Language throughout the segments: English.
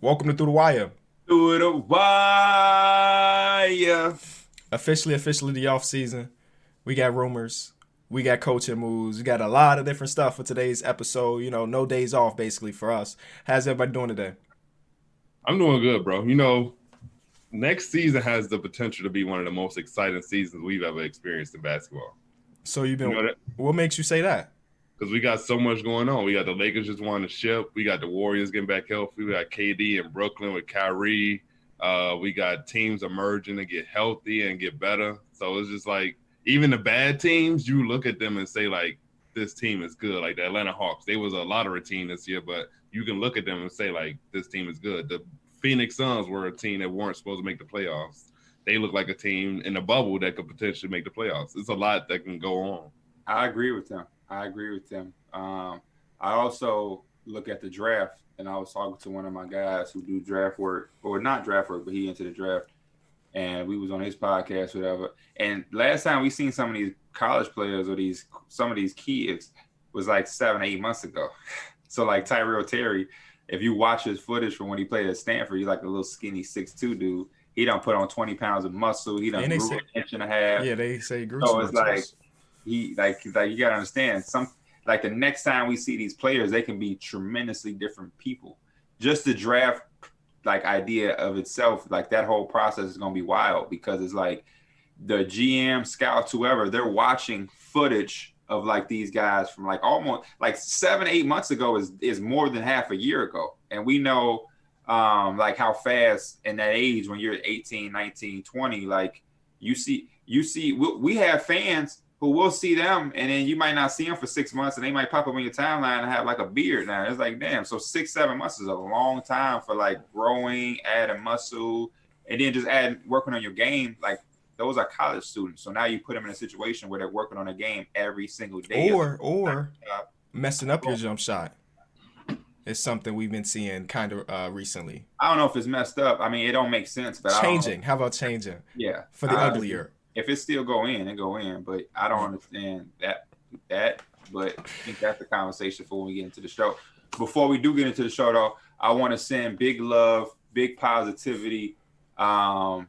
Welcome to Through the Wire. Through the wire. Officially, officially the off season. We got rumors. We got coaching moves. We got a lot of different stuff for today's episode. You know, no days off basically for us. How's everybody doing today? I'm doing good, bro. You know, next season has the potential to be one of the most exciting seasons we've ever experienced in basketball. So you've been. You know what makes you say that? Because we got so much going on. We got the Lakers just won the ship. We got the Warriors getting back healthy. We got KD in Brooklyn with Kyrie. Uh, we got teams emerging to get healthy and get better. So it's just like even the bad teams, you look at them and say like, this team is good. Like the Atlanta Hawks, they was a lottery team this year, but you can look at them and say like, this team is good. The Phoenix Suns were a team that weren't supposed to make the playoffs. They look like a team in a bubble that could potentially make the playoffs. It's a lot that can go on. I agree with them. I agree with them. Um, I also look at the draft, and I was talking to one of my guys who do draft work, or not draft work, but he into the draft, and we was on his podcast, whatever. And last time we seen some of these college players or these some of these kids was like seven, eight months ago. So like Tyrell Terry, if you watch his footage from when he played at Stanford, he's like a little skinny six two dude. He don't put on twenty pounds of muscle. He don't grew say- an inch and a half Yeah, they say So it's like he like like you gotta understand some like the next time we see these players, they can be tremendously different people. Just the draft like idea of itself, like that whole process is gonna be wild because it's like the GM, scouts, whoever, they're watching footage of like these guys from like almost like seven, eight months ago is is more than half a year ago. And we know um like how fast in that age when you're 18, 19, 20, like you see you see we, we have fans who will see them and then you might not see them for six months and they might pop up on your timeline and have like a beard now it's like damn so six seven months is a long time for like growing adding muscle and then just adding working on your game like those are college students so now you put them in a situation where they're working on a game every single day or or messing up your jump shot is something we've been seeing kind of uh, recently. i don't know if it's messed up i mean it don't make sense but I don't- Changing. How about changing yeah for the I- uglier? If it still go in, it go in. But I don't understand that that. But I think that's the conversation for when we get into the show. Before we do get into the show, though, I want to send big love, big positivity um,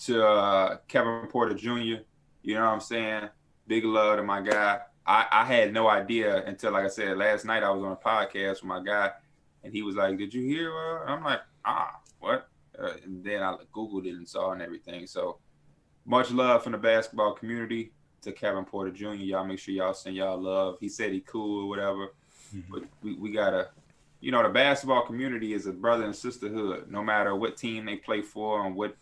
to uh, Kevin Porter Jr. You know what I'm saying? Big love to my guy. I, I had no idea until, like I said, last night I was on a podcast with my guy, and he was like, "Did you hear?" Uh? And I'm like, "Ah, what?" Uh, and then I googled it and saw and everything. So much love from the basketball community to Kevin Porter Jr. Y'all make sure y'all send y'all love. He said he cool or whatever, mm-hmm. but we, we gotta, you know, the basketball community is a brother and sisterhood. No matter what team they play for and what,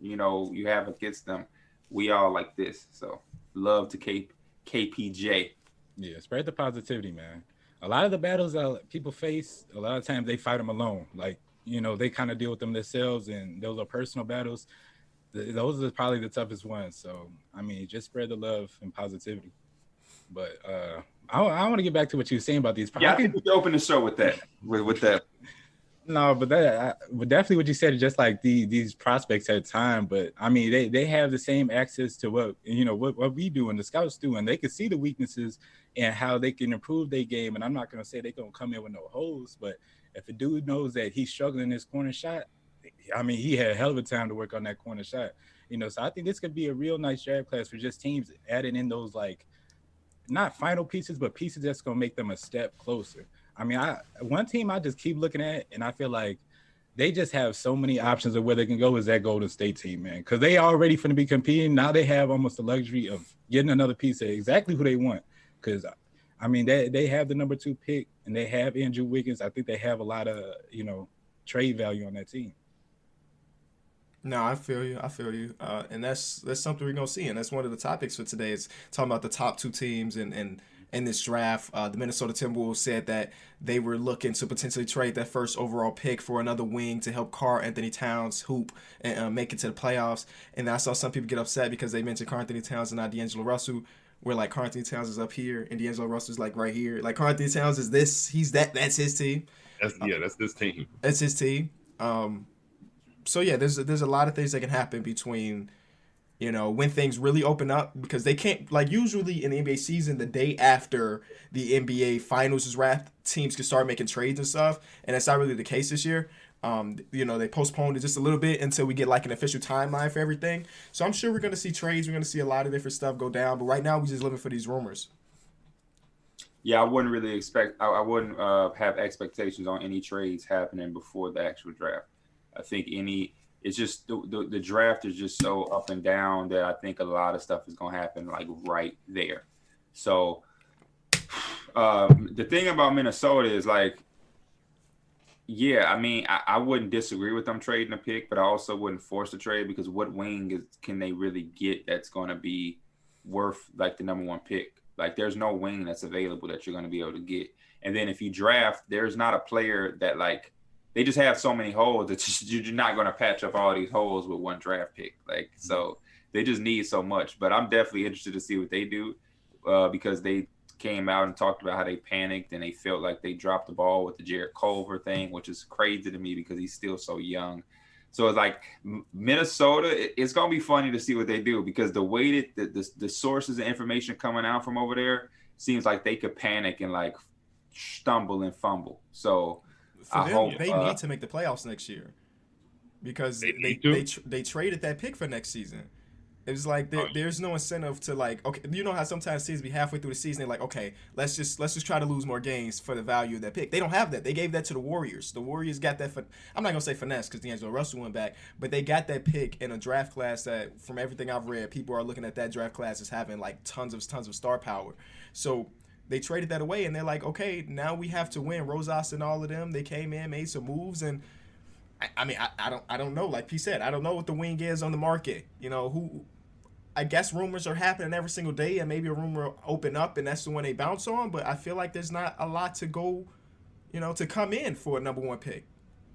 you know, you have against them, we all like this. So love to K, KPJ. Yeah, spread the positivity, man. A lot of the battles that people face, a lot of times they fight them alone. Like, you know, they kind of deal with them themselves, and those are personal battles. Th- Those are probably the toughest ones. So, I mean, just spread the love and positivity. But uh I, I want to get back to what you were saying about these. Yeah, I think think- we can open the show with that. With, with that. no, but that, I, but definitely what you said is just like the these prospects had time. But I mean, they they have the same access to what you know what, what we do and the scouts do, and they can see the weaknesses and how they can improve their game. And I'm not gonna say they're gonna come in with no holes, but if a dude knows that he's struggling in his corner shot, I mean, he had a hell of a time to work on that corner shot. You know, so I think this could be a real nice draft class for just teams adding in those like not final pieces, but pieces that's gonna make them a step closer. I mean, I one team I just keep looking at, and I feel like they just have so many options of where they can go is that Golden State team, man. Because they already finna be competing. Now they have almost the luxury of getting another piece of exactly who they want. Because I mean, they they have the number two pick and they have Andrew Wiggins. I think they have a lot of you know trade value on that team. No, I feel you. I feel you. Uh, and that's that's something we're gonna see, and that's one of the topics for today. Is talking about the top two teams and and in this draft. Uh, the Minnesota Timberwolves said that they were looking to potentially trade that first overall pick for another wing to help Karl-Anthony Towns hoop and uh, make it to the playoffs. And I saw some people get upset because they mentioned Karl-Anthony Towns and not D'Angelo Russell. Where like Karl-Anthony Towns is up here and D'Angelo Russell's like right here. Like Karl-Anthony Towns is this. He's that. That's his team. That's yeah, that's this team. That's his team. Um, so yeah, there's there's a lot of things that can happen between you know, when things really open up because they can't like usually in the NBA season, the day after the NBA finals is wrapped, teams can start making trades and stuff, and that's not really the case this year. Um, you know, they postponed it just a little bit until we get like an official timeline for everything. So I'm sure we're gonna see trades. We're gonna see a lot of different stuff go down. But right now, we're just living for these rumors. Yeah, I wouldn't really expect. I, I wouldn't uh, have expectations on any trades happening before the actual draft. I think any. It's just the, the, the draft is just so up and down that I think a lot of stuff is gonna happen like right there. So uh, the thing about Minnesota is like yeah, I mean, I, I, wouldn't disagree with them trading a pick, but I also wouldn't force a trade because what wing is can they really get that's going to be worth like the number one pick? Like, there's no wing that's available that you're going to be able to get. And then if you draft, there's not a player that like they just have so many holes that just, you're not going to patch up all these holes with one draft pick. Like, so they just need so much. But I'm definitely interested to see what they do uh, because they came out and talked about how they panicked and they felt like they dropped the ball with the Jarrett Culver thing, which is crazy to me because he's still so young. So it's like Minnesota. It's gonna be funny to see what they do because the way that the, the, the sources of information coming out from over there seems like they could panic and like stumble and fumble. So For I them, hope they uh, need to make the playoffs next year. Because they they, they, they traded that pick for next season. It was like there, there's no incentive to like okay you know how sometimes teams be halfway through the season they're like okay let's just let's just try to lose more games for the value of that pick. They don't have that. They gave that to the Warriors. The Warriors got that for I'm not gonna say finesse because D'Angelo Russell went back but they got that pick in a draft class that from everything I've read people are looking at that draft class as having like tons of tons of star power. So they traded that away and they're like okay now we have to win Rosas and all of them they came in made some moves and I, mean, I, I don't, I don't know. Like he said, I don't know what the wing is on the market. You know, who I guess rumors are happening every single day, and maybe a rumor open up, and that's the one they bounce on. But I feel like there's not a lot to go, you know, to come in for a number one pick.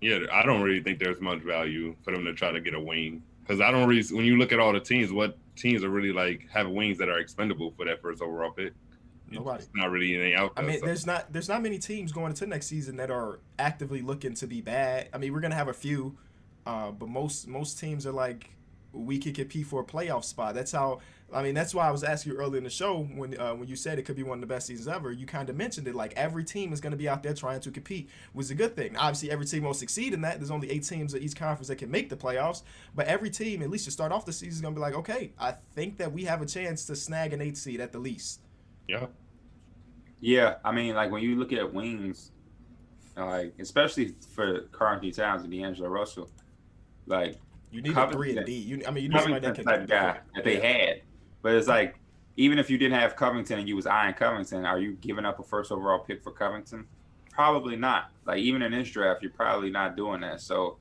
Yeah, I don't really think there's much value for them to try to get a wing because I don't really. When you look at all the teams, what teams are really like have wings that are expendable for that first overall pick? Nobody. It's not really anything out there. I mean, so. there's not there's not many teams going into next season that are actively looking to be bad. I mean, we're gonna have a few, uh, but most most teams are like we could compete for a playoff spot. That's how. I mean, that's why I was asking you earlier in the show when uh, when you said it could be one of the best seasons ever. You kind of mentioned it like every team is going to be out there trying to compete, which is a good thing. Obviously, every team won't succeed in that. There's only eight teams at each conference that can make the playoffs, but every team, at least to start off the season, is going to be like, okay, I think that we have a chance to snag an eight seed at the least. Yeah. Yeah, I mean, like when you look at wings, like especially for Karl-Anthony Towns and D'Angelo Russell, like you need Covington, a three and D. You, I mean, you need somebody that can type guy that they had. But it's like even if you didn't have Covington and you was eyeing Covington, are you giving up a first overall pick for Covington? Probably not. Like even in this draft, you're probably not doing that. So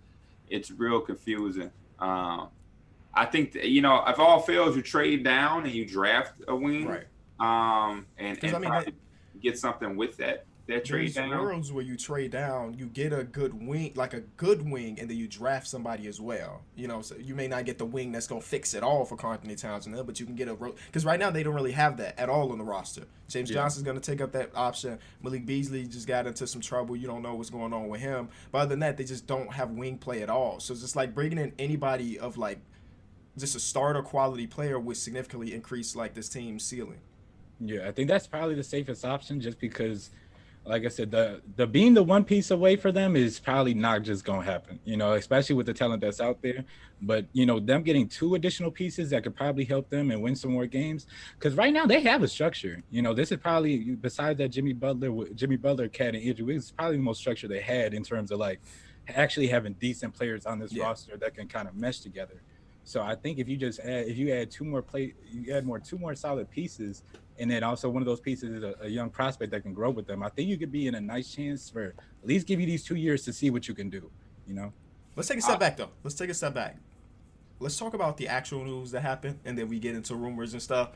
it's real confusing. Um, I think that, you know if all fails, you trade down and you draft a wing, right? Um, and, and I mean, that, get something with that that trade down. worlds where you trade down, you get a good wing, like a good wing, and then you draft somebody as well. You know, so you may not get the wing that's gonna fix it all for Karl-Anthony Townsend, but you can get a because right now they don't really have that at all on the roster. James yeah. Johnson's gonna take up that option. Malik Beasley just got into some trouble. You don't know what's going on with him. But other than that, they just don't have wing play at all. So it's just like bringing in anybody of like just a starter quality player would significantly increase like this team's ceiling. Yeah, I think that's probably the safest option, just because like I said, the the being the one piece away for them is probably not just gonna happen, you know, especially with the talent that's out there. But you know, them getting two additional pieces that could probably help them and win some more games. Because right now they have a structure. You know, this is probably besides that Jimmy Butler, Jimmy Butler, Cat, and Andrew Wiggins, is probably the most structure they had in terms of like actually having decent players on this yeah. roster that can kind of mesh together. So I think if you just add, if you add two more play, you add more two more solid pieces, and then also one of those pieces is a, a, young prospect that can grow with them. I think you could be in a nice chance for at least give you these two years to see what you can do. You know. Let's take a step uh, back though. Let's take a step back. Let's talk about the actual news that happened, and then we get into rumors and stuff.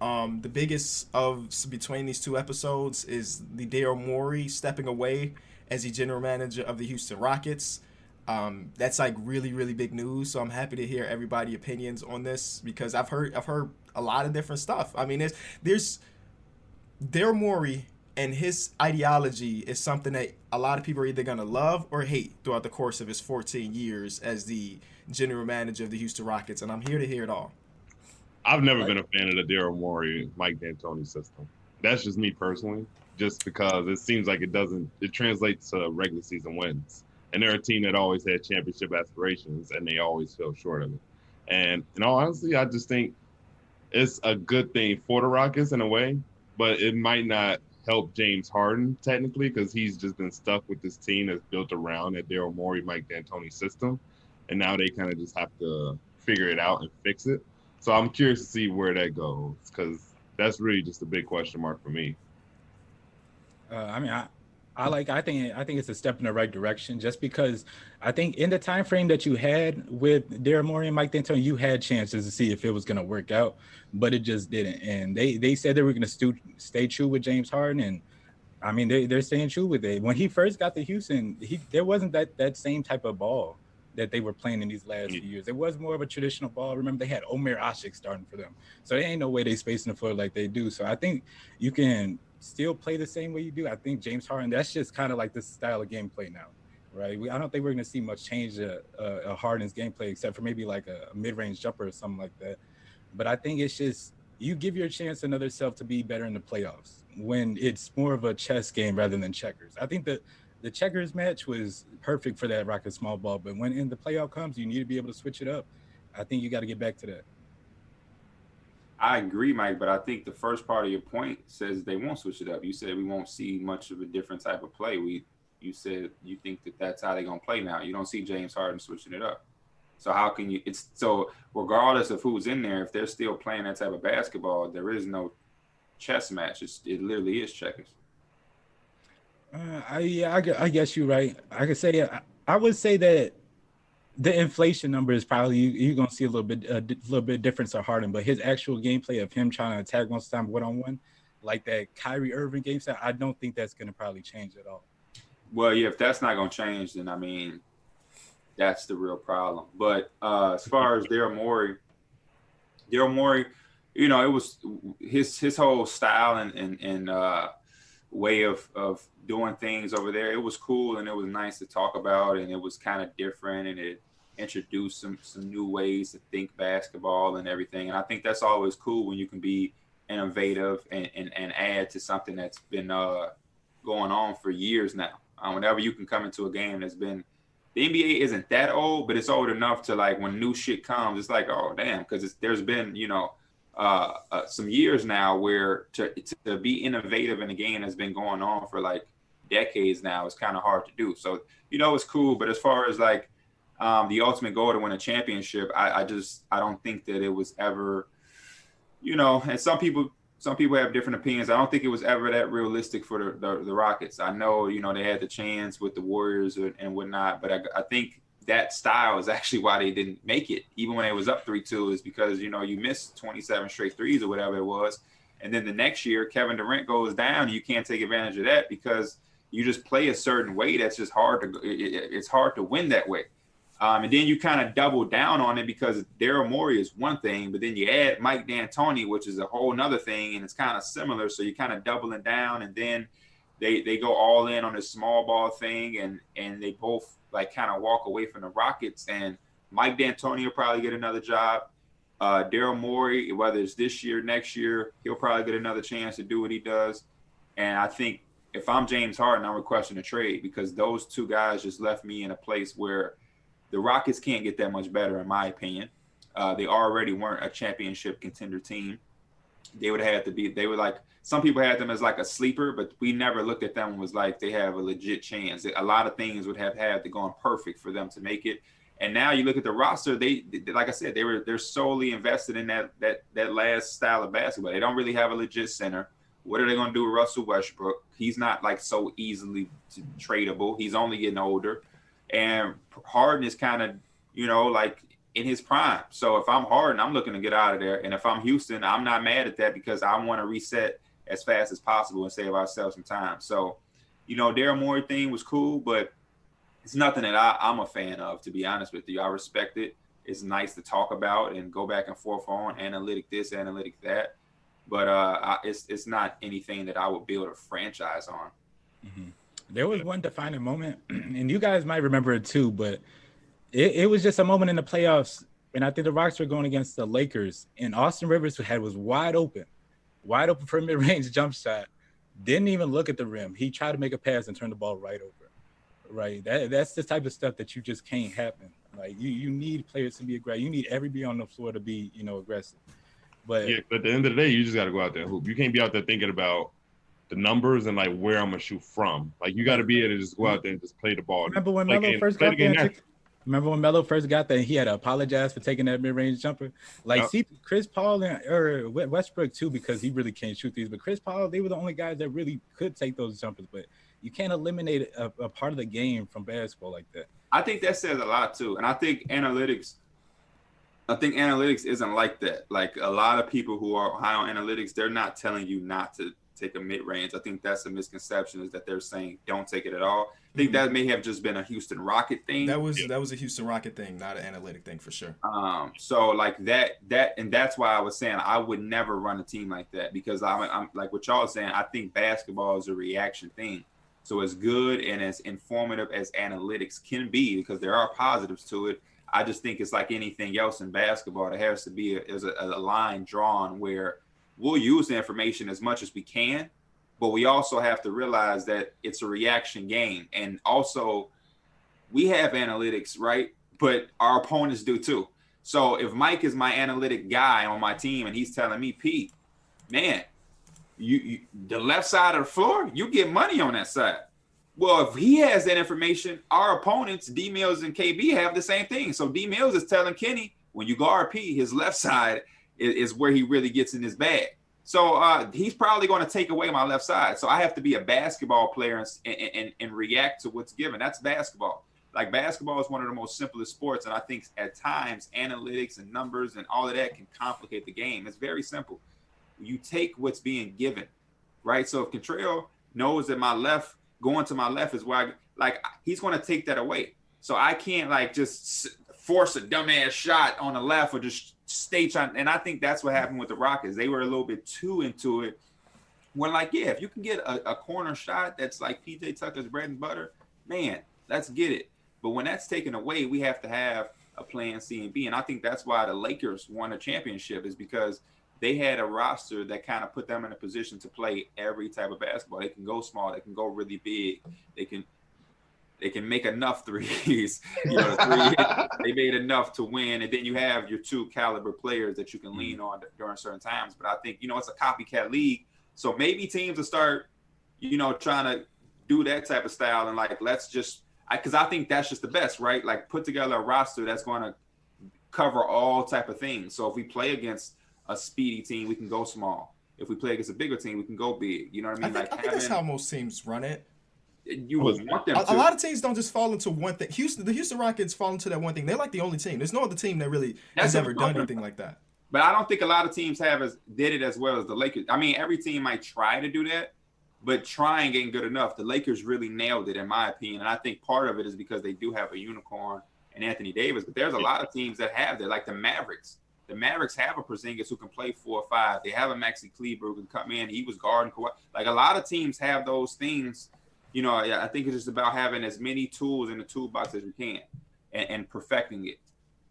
Um, the biggest of between these two episodes is the Daryl Morey stepping away as the general manager of the Houston Rockets. Um, that's like really really big news. So I'm happy to hear everybody opinions on this because I've heard I've heard a lot of different stuff. I mean, there's there's Daryl Morey and his ideology is something that a lot of people are either gonna love or hate throughout the course of his 14 years as the general manager of the Houston Rockets, and I'm here to hear it all. I've never been a fan of the Daryl Morey, Mike D'Antoni system. That's just me personally, just because it seems like it doesn't. It translates to regular season wins, and they're a team that always had championship aspirations, and they always fell short of it. And in all honesty, I just think it's a good thing for the Rockets in a way, but it might not help James Harden technically because he's just been stuck with this team that's built around that Daryl Morey, Mike D'Antoni system, and now they kind of just have to figure it out and fix it. So I'm curious to see where that goes because that's really just a big question mark for me. Uh, I mean, I, I like. I think. I think it's a step in the right direction. Just because I think in the time frame that you had with Daryl Morey and Mike D'Antoni, you had chances to see if it was going to work out, but it just didn't. And they they said they were going to stu- stay true with James Harden, and I mean they they're staying true with it. When he first got to Houston, he there wasn't that that same type of ball that they were playing in these last mm. few years. It was more of a traditional ball. Remember, they had Omer Asik starting for them, so there ain't no way they spacing the floor like they do. So I think you can still play the same way you do. I think James Harden. That's just kind of like the style of gameplay now, right? We, I don't think we're going to see much change to uh, Harden's gameplay except for maybe like a, a mid-range jumper or something like that. But I think it's just you give your chance another self to be better in the playoffs when it's more of a chess game rather than checkers. I think that the checkers match was perfect for that Rocket small ball, but when in the playoff comes, you need to be able to switch it up. I think you got to get back to that. I agree, Mike, but I think the first part of your point says they won't switch it up. You said we won't see much of a different type of play. We, you said you think that that's how they're gonna play now. You don't see James Harden switching it up. So how can you? It's so regardless of who's in there, if they're still playing that type of basketball, there is no chess match. It's, it literally is checkers. Uh, I yeah, I, I, guess you're right. I could say I, I, would say that the inflation number is probably you, are gonna see a little bit a little bit difference of Harden, but his actual gameplay of him trying to attack most time one on one, like that Kyrie Irving game set, I don't think that's gonna probably change at all. Well, yeah, if that's not gonna change, then I mean, that's the real problem. But uh, as far as Daryl Morey, Daryl Morey, you know, it was his his whole style and and and uh, way of of doing things over there. It was cool and it was nice to talk about, and it was kind of different, and it introduced some some new ways to think basketball and everything. And I think that's always cool when you can be innovative and and, and add to something that's been uh, going on for years now. Uh, whenever you can come into a game that's been the NBA isn't that old, but it's old enough to like when new shit comes, it's like, oh damn, because there's been you know uh, uh, some years now where to, to be innovative in a game that's been going on for like decades now is kind of hard to do. So, you know, it's cool. But as far as like um, the ultimate goal to win a championship, I, I just, I don't think that it was ever, you know, and some people, some people have different opinions. I don't think it was ever that realistic for the, the, the Rockets. I know, you know, they had the chance with the Warriors and whatnot, but I, I think that style is actually why they didn't make it, even when it was up three two, is because you know you missed twenty seven straight threes or whatever it was, and then the next year Kevin Durant goes down, you can't take advantage of that because you just play a certain way. That's just hard to it's hard to win that way. Um, and then you kind of double down on it because Daryl Morey is one thing, but then you add Mike D'Antoni, which is a whole nother thing, and it's kind of similar. So you're kind of doubling down, and then they they go all in on this small ball thing, and and they both like kind of walk away from the Rockets. And Mike D'Antoni will probably get another job. Uh, Daryl Morey, whether it's this year, next year, he'll probably get another chance to do what he does. And I think if I'm James Harden, I'm requesting a trade because those two guys just left me in a place where the Rockets can't get that much better, in my opinion. Uh, they already weren't a championship contender team. They would have to be. They were like some people had them as like a sleeper, but we never looked at them was like they have a legit chance. A lot of things would have had to go on perfect for them to make it. And now you look at the roster, they like I said, they were they're solely invested in that that that last style of basketball. They don't really have a legit center. What are they going to do with Russell Westbrook? He's not like so easily tradable. He's only getting older, and Harden is kind of you know like in his prime. So if I'm Harden, I'm looking to get out of there. And if I'm Houston, I'm not mad at that because I want to reset as fast as possible and save ourselves some time. So, you know, Daryl Morey thing was cool, but it's nothing that I, I'm a fan of, to be honest with you. I respect it. It's nice to talk about and go back and forth on analytic this, analytic that. But uh, I, it's it's not anything that I would build a franchise on. Mm-hmm. There was one defining moment, and you guys might remember it too, but it, it was just a moment in the playoffs And I think the Rockets were going against the Lakers, and Austin Rivers had was wide open, wide open for mid-range jump shot. Didn't even look at the rim. He tried to make a pass and turn the ball right over. Right. That that's the type of stuff that you just can't happen. Like you, you need players to be aggressive. You need everybody on the floor to be, you know, aggressive. But yeah, but at the end of the day, you just got to go out there and hoop. You can't be out there thinking about the numbers and like where I'm gonna shoot from. Like you got to be able to just go out there and just play the ball. Remember when Play Melo first got the there? and Remember when Melo first got there? He had to apologize for taking that mid-range jumper. Like, Yep. see, Chris Paul and or Westbrook too, because he really can't shoot these. But Chris Paul, they were the only guys that really could take those jumpers. But you can't eliminate a, a part of the game from basketball like that. I think that says a lot too, and I think analytics. I think analytics isn't like that. Like a lot of people who are high on analytics, they're not telling you not to take a mid range. I think that's a misconception is that they're saying don't take it at all. I think that may have just been a Houston Rocket thing. That was Yeah. that was a Houston Rocket thing, not an analytic thing for sure. Um, so like that, that, and that's why I was saying I would never run a team like that because I'm, I'm like what y'all are saying. I think basketball is a reaction thing. So as good and as informative as analytics can be, because there are positives to it, I just think it's like anything else in basketball. There has to be a, is a, a line drawn where we'll use the information as much as we can, but we also have to realize that it's a reaction game, and also we have analytics, right? But our opponents do too. So if Mike is my analytic guy on my team and he's telling me, Pete, man, you, you the left side of the floor, you get money on that side. Well, if he has that information, our opponents, D Mills and KB, have the same thing. So D Mills is telling Kenny, when you guard P, his left side is, is where he really gets in his bag. So uh, he's probably going to take away my left side. So I have to be a basketball player and, and, and, react to what's given. That's basketball. Like basketball is one of the most simplest sports, and I think at times analytics and numbers and all of that can complicate the game. It's very simple. You take what's being given, right? So if Contrell knows that my left going to my left is where like he's going to take that away. So I can't like just force a dumbass shot on the left or just stay trying. And I think that's what happened with the Rockets. They were a little bit too into it. When like, yeah, if you can get a, a corner shot that's like PJ Tucker's bread and butter, man, let's get it. But when that's taken away, we have to have a plan C and B. And I think that's why the Lakers won a championship is because they had a roster that kind of put them in a position to play every type of basketball. They can go small, they can go really big, they can they can make enough threes. you know, the three, they made enough to win, and then you have your two caliber players that you can lean mm-hmm. on during certain times. But I think you know it's a copycat league, so maybe teams will start, you know, trying to do that type of style and like let's just because I, think that's just the best, right? Like put together a roster that's going to cover all type of things. So if we play against a speedy team, we can go small. If we play against a bigger team, we can go big. You know what I I mean? think, I like think that's how most teams run it. You would oh, want them A, to. a lot of teams don't just fall into one thing. Houston, the Houston Rockets fall into that one thing. They're like the only team. There's no other team that really That's has ever done anything like that. But I don't think a lot of teams have as did it as well as the Lakers. I mean, every team might try to do that, but trying ain't good enough. The Lakers really nailed it, in my opinion, and I think part of it is because they do have a unicorn and Anthony Davis. But there's a lot of teams that have that, like the Mavericks. The Mavericks have a Porzingis who can play four or five. They have a Maxi Kleber who can come in. He was guarding Kawhi. Like a lot of teams have those things. You know, I I think it's just about having as many tools in the toolbox as you can and, and perfecting it.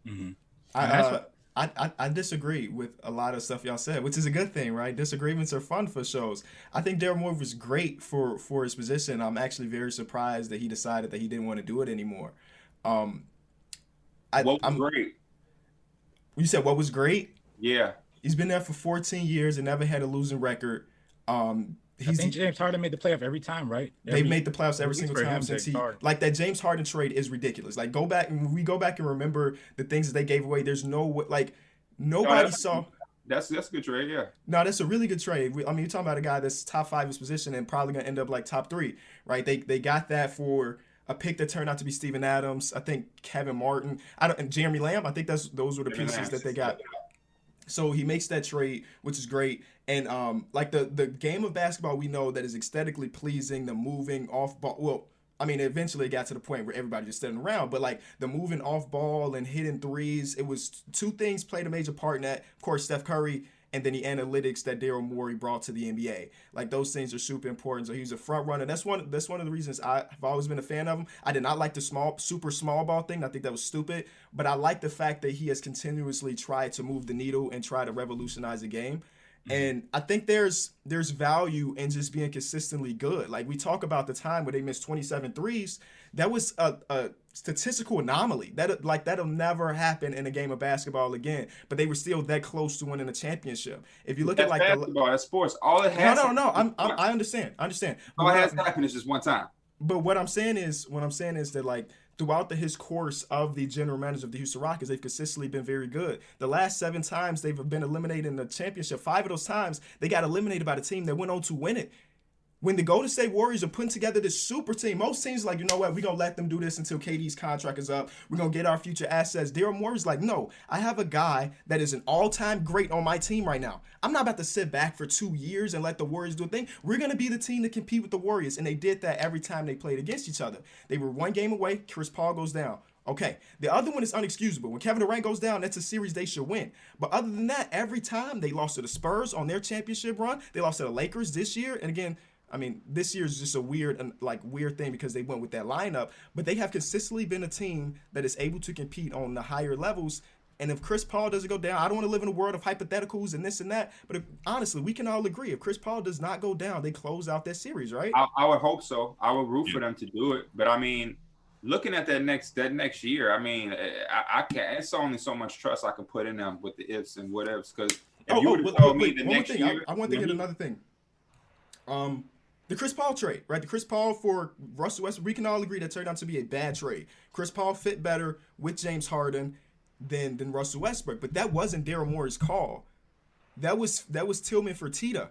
Mhm. I, uh, I, I I disagree with a lot of stuff y'all said, which is a good thing, right? Disagreements are fun for shows. I think Daryl Morey was great for for his position. I'm actually very surprised that he decided that he didn't want to do it anymore. Um, I, What was I'm, great? you said what was great? Yeah. He's been there for 14 years and never had a losing record. Um, I think James Harden made the playoff every time, right? They've made the playoffs every single time him, since he Harden. like that James Harden trade is ridiculous. Like go back and we go back and remember the things that they gave away. There's no like nobody that's- saw. That's that's a good trade, yeah. No, that's a really good trade. We- I mean, you're talking about a guy that's top five in his position and probably gonna end up like top three, right? They they got that for a pick that turned out to be Steven Adams. I think Kevin Martin. I don't and Jeremy Lamb. I think that's those were the Jeremy pieces Lamb. that they got. So he makes that trade, which is great. And um, like the the game of basketball, we know that is aesthetically pleasing. The moving off ball. Well, I mean, eventually it got to the point where everybody just standing around. But like the moving off ball and hitting threes, it was two things played a major part in that. Of course, Steph Curry and then the analytics that Daryl Morey brought to the NBA. Like those things are super important. So he's a front runner. That's one. That's one of the reasons I've always been a fan of him. I did not like the small, super small ball thing. I think that was stupid. But I like the fact that he has continuously tried to move the needle and try to revolutionize the game. Mm-hmm. And I think there's there's value in just being consistently good. Like we talk about the time where they missed 27 threes. That was a, a statistical anomaly. That like that'll never happen in a game of basketball again. But they were still that close to winning a championship. If you look That's at like basketball, the, that's sports. All it has. No, no, no. I'm, I'm, i understand. I understand. All it has to happen is just one time. But what I'm saying is, what I'm saying is that like throughout the, his course of the general manager of the Houston Rockets, they've consistently been very good. The last seven times they've been eliminated in the championship, five of those times they got eliminated by the team that went on to win it when the Golden State Warriors are putting together this super team, most teams like, you know what, we're gonna let them do this until KD's contract is up. We're gonna get our future assets. Daryl Morey's like, no, I have a guy that is an all-time great on my team right now. I'm not about to sit back for two years and let the Warriors do a thing. We're gonna be the team to compete with the Warriors. And they did that every time they played against each other. They were one game away, Chris Paul goes down. Okay, the other one is unexcusable. When Kevin Durant goes down, that's a series they should win. But other than that, every time they lost to the Spurs on their championship run, they lost to the Lakers this year. And again, I mean, this year is just a weird, and like weird thing because they went with that lineup. But they have consistently been a team that is able to compete on the higher levels. And if Chris Paul doesn't go down, I don't want to live in a world of hypotheticals and this and that. But if, honestly, we can all agree if Chris Paul does not go down, they close out that series, right? I, I would hope so. I would root yeah. for them to do it. But I mean, looking at that next that next year, I mean, I, I can't. It's only so much trust I can put in them with the ifs and what ifs. Because if oh, you would have oh, told me the next thing, year, I, I want to get another thing. Um, the Chris Paul trade, right? The Chris Paul for Russell Westbrook, we can all agree that turned out to be a bad trade. Chris Paul fit better with James Harden than than Russell Westbrook, but that wasn't Daryl Morey's call. That was that was Tillman Fertitta.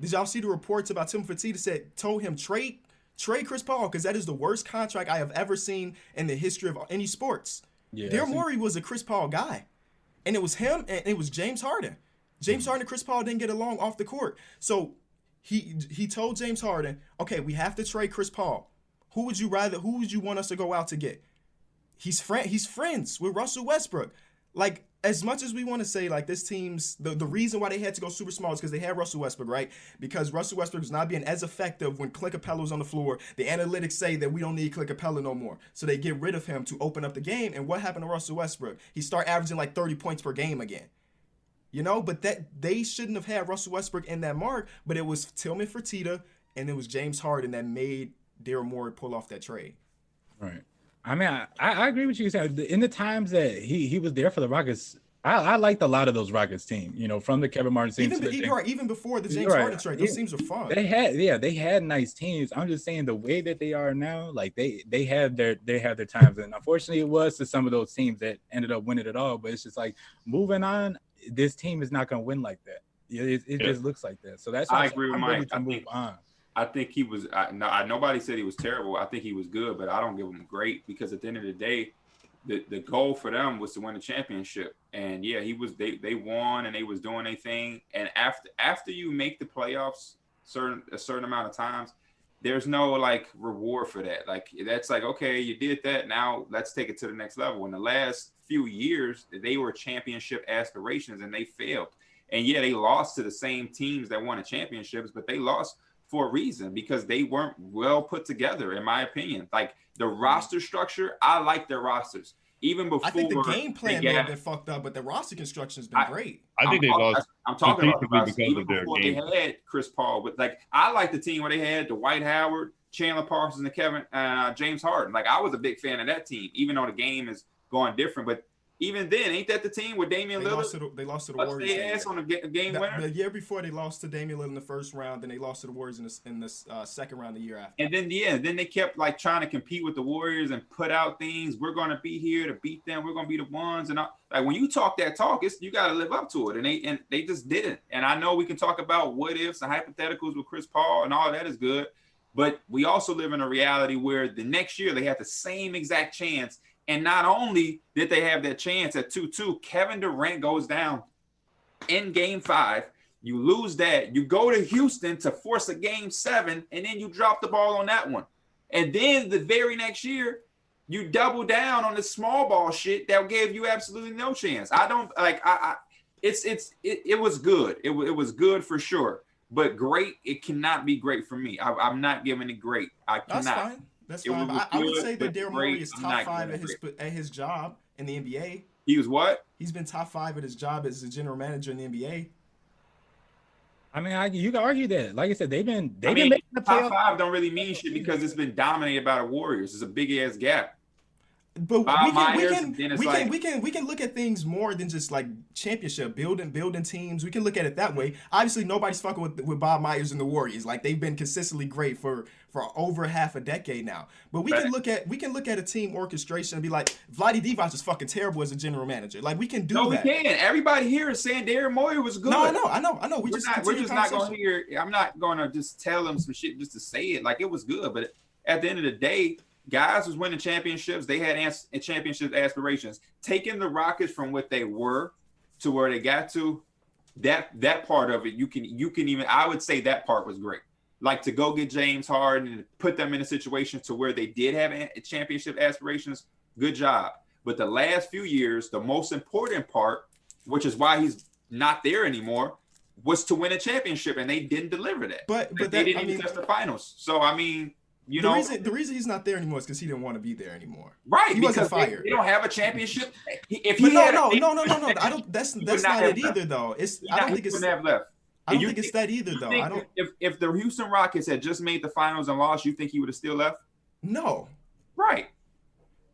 Did y'all see the reports about Tillman Fertitta said told him trade trade Chris Paul because that is the worst contract I have ever seen in the history of any sports. Yeah, Daryl Morey was a Chris Paul guy, and it was him and it was James Harden. James mm-hmm. Harden and Chris Paul didn't get along off the court, so he he told James Harden, okay, we have to trade Chris Paul. Who would you rather? Who would you want us to go out to get? He's friend. He's friends with Russell Westbrook. Like as much as we want to say like this team's the, the reason why they had to go super small is because they had Russell Westbrook, right? Because Russell Westbrook is not being as effective when Clint Capela's on the floor. The analytics say that we don't need Clint Capela no more. So they get rid of him to open up the game. And what happened to Russell Westbrook? He start averaging like 30 points per game again. You know, but that they shouldn't have had Russell Westbrook in that mark, but it was Tillman Fertitta and it was James Harden that made Daryl Morey pull off that trade. Right. I mean, I, I agree with you in the times that he he was there for the Rockets. I, I liked a lot of those Rockets team, you know, from the Kevin Martin team. Even, even, right, even before the James right. Harden trade, those yeah. teams were fun. They had, yeah, they had nice teams. I'm just saying the way that they are now, like they they have their they have their times, and unfortunately, it was to some of those teams that ended up winning it all. But it's just like moving on this team is not going to win like that. It, it yeah. just looks like that. So that's I agree with Mike. I think, on. I think he was. I, no, I, nobody said he was terrible. I think he was good, but I don't give him great because at the end of the day, the, the goal for them was to win the championship. And yeah, he was. They they won and they was doing a thing. And after after you make the playoffs certain a certain amount of times, there's no like reward for that. Like that's like okay, you did that. Now let's take it to the next level. In the last few years, they were championship aspirations and they failed. And yeah, they lost to the same teams that won the championships, but they lost for a reason because they weren't well put together, in my opinion. Like the roster structure, I like their rosters. Even before I think the game plan may have been fucked up, but the roster construction has been I, great. I think I'm, they lost. I'm talking about the roster. even before they had Chris Paul. But like, I like the team where they had Dwight Howard, Chandler Parsons, and Kevin uh, James Harden. Like, I was a big fan of that team, even though the game is going different. But even then, ain't that the team with Damian they Lillard? Lost to, they lost to the Warriors. They ass on the game winner. The year before, they lost to Damian Lillard in the first round. Then they lost to the Warriors in the, in the uh, second round the year after. And then yeah, then they kept like trying to compete with the Warriors and put out things. We're gonna be here to beat them. We're gonna be the ones. And I, like when you talk that talk, it's you got to live up to it. And they and they just didn't. And I know we can talk about what ifs and hypotheticals with Chris Paul and all that is good. But we also live in a reality where the next year they have the same exact chance and not only did they have that chance at 2 2, Kevin Durant goes down in game five. You lose that. You go to Houston to force a game seven, and then you drop the ball on that one. And then the very next year, you double down on the small ball shit that gave you absolutely no chance. I don't like I, it's it's it, it was good. It, it was good for sure. But great, it cannot be great for me. I, I'm not giving it great. I cannot. Fine. That's fine. I, I would say that Daryl great, Morey is top five at his at his job in the NBA. He was what? He's been top five at his job as a general manager in the NBA. I mean, I, you can argue that. Like I said, they've been they've I been making the top playoffs. five don't really mean shit because it's been dominated by the Warriors. It's a big ass gap. But Bob we can we can we like- can we can we can look at things more than just like championship building building teams. We can look at it that way. Obviously, nobody's fucking with with Bob Myers and the Warriors. Like they've been consistently great for for over half a decade now. But we can look at we can look at a team orchestration and be like, Vlade Divac is fucking terrible as a general manager. Like we can do No, we can. Everybody here is saying Daryl Morey was good. No, I know, I know, I know. We We're just not, we're just not going to hear. I'm not going to just tell them some shit just to say it. Like it was good, but at the end of the day, guys was winning championships. They had ans- championship aspirations. Taking the Rockets from what they were to where they got to, that that part of it, you can you can even. I would say that part was great. Like to go get James Harden and put them in a situation to where they did have a- championship aspirations. Good job. But the last few years, the most important part, which is why he's not there anymore, was to win a championship, and they didn't deliver that. But they but that didn't I even mean, touch the finals. So I mean, you the know, reason the reason he's not there anymore is because he didn't want to be there anymore. right? he wasn't because they- fired. They, don't have a championship. If he no, a- no, no, no, no, no. I don't. That's that's not not it left. either, though. It's he I don't he think it's have left. I don't you think it's that either, though. I don't. if if the Houston Rockets had just made the finals and lost, you think he would have still left? No, Right.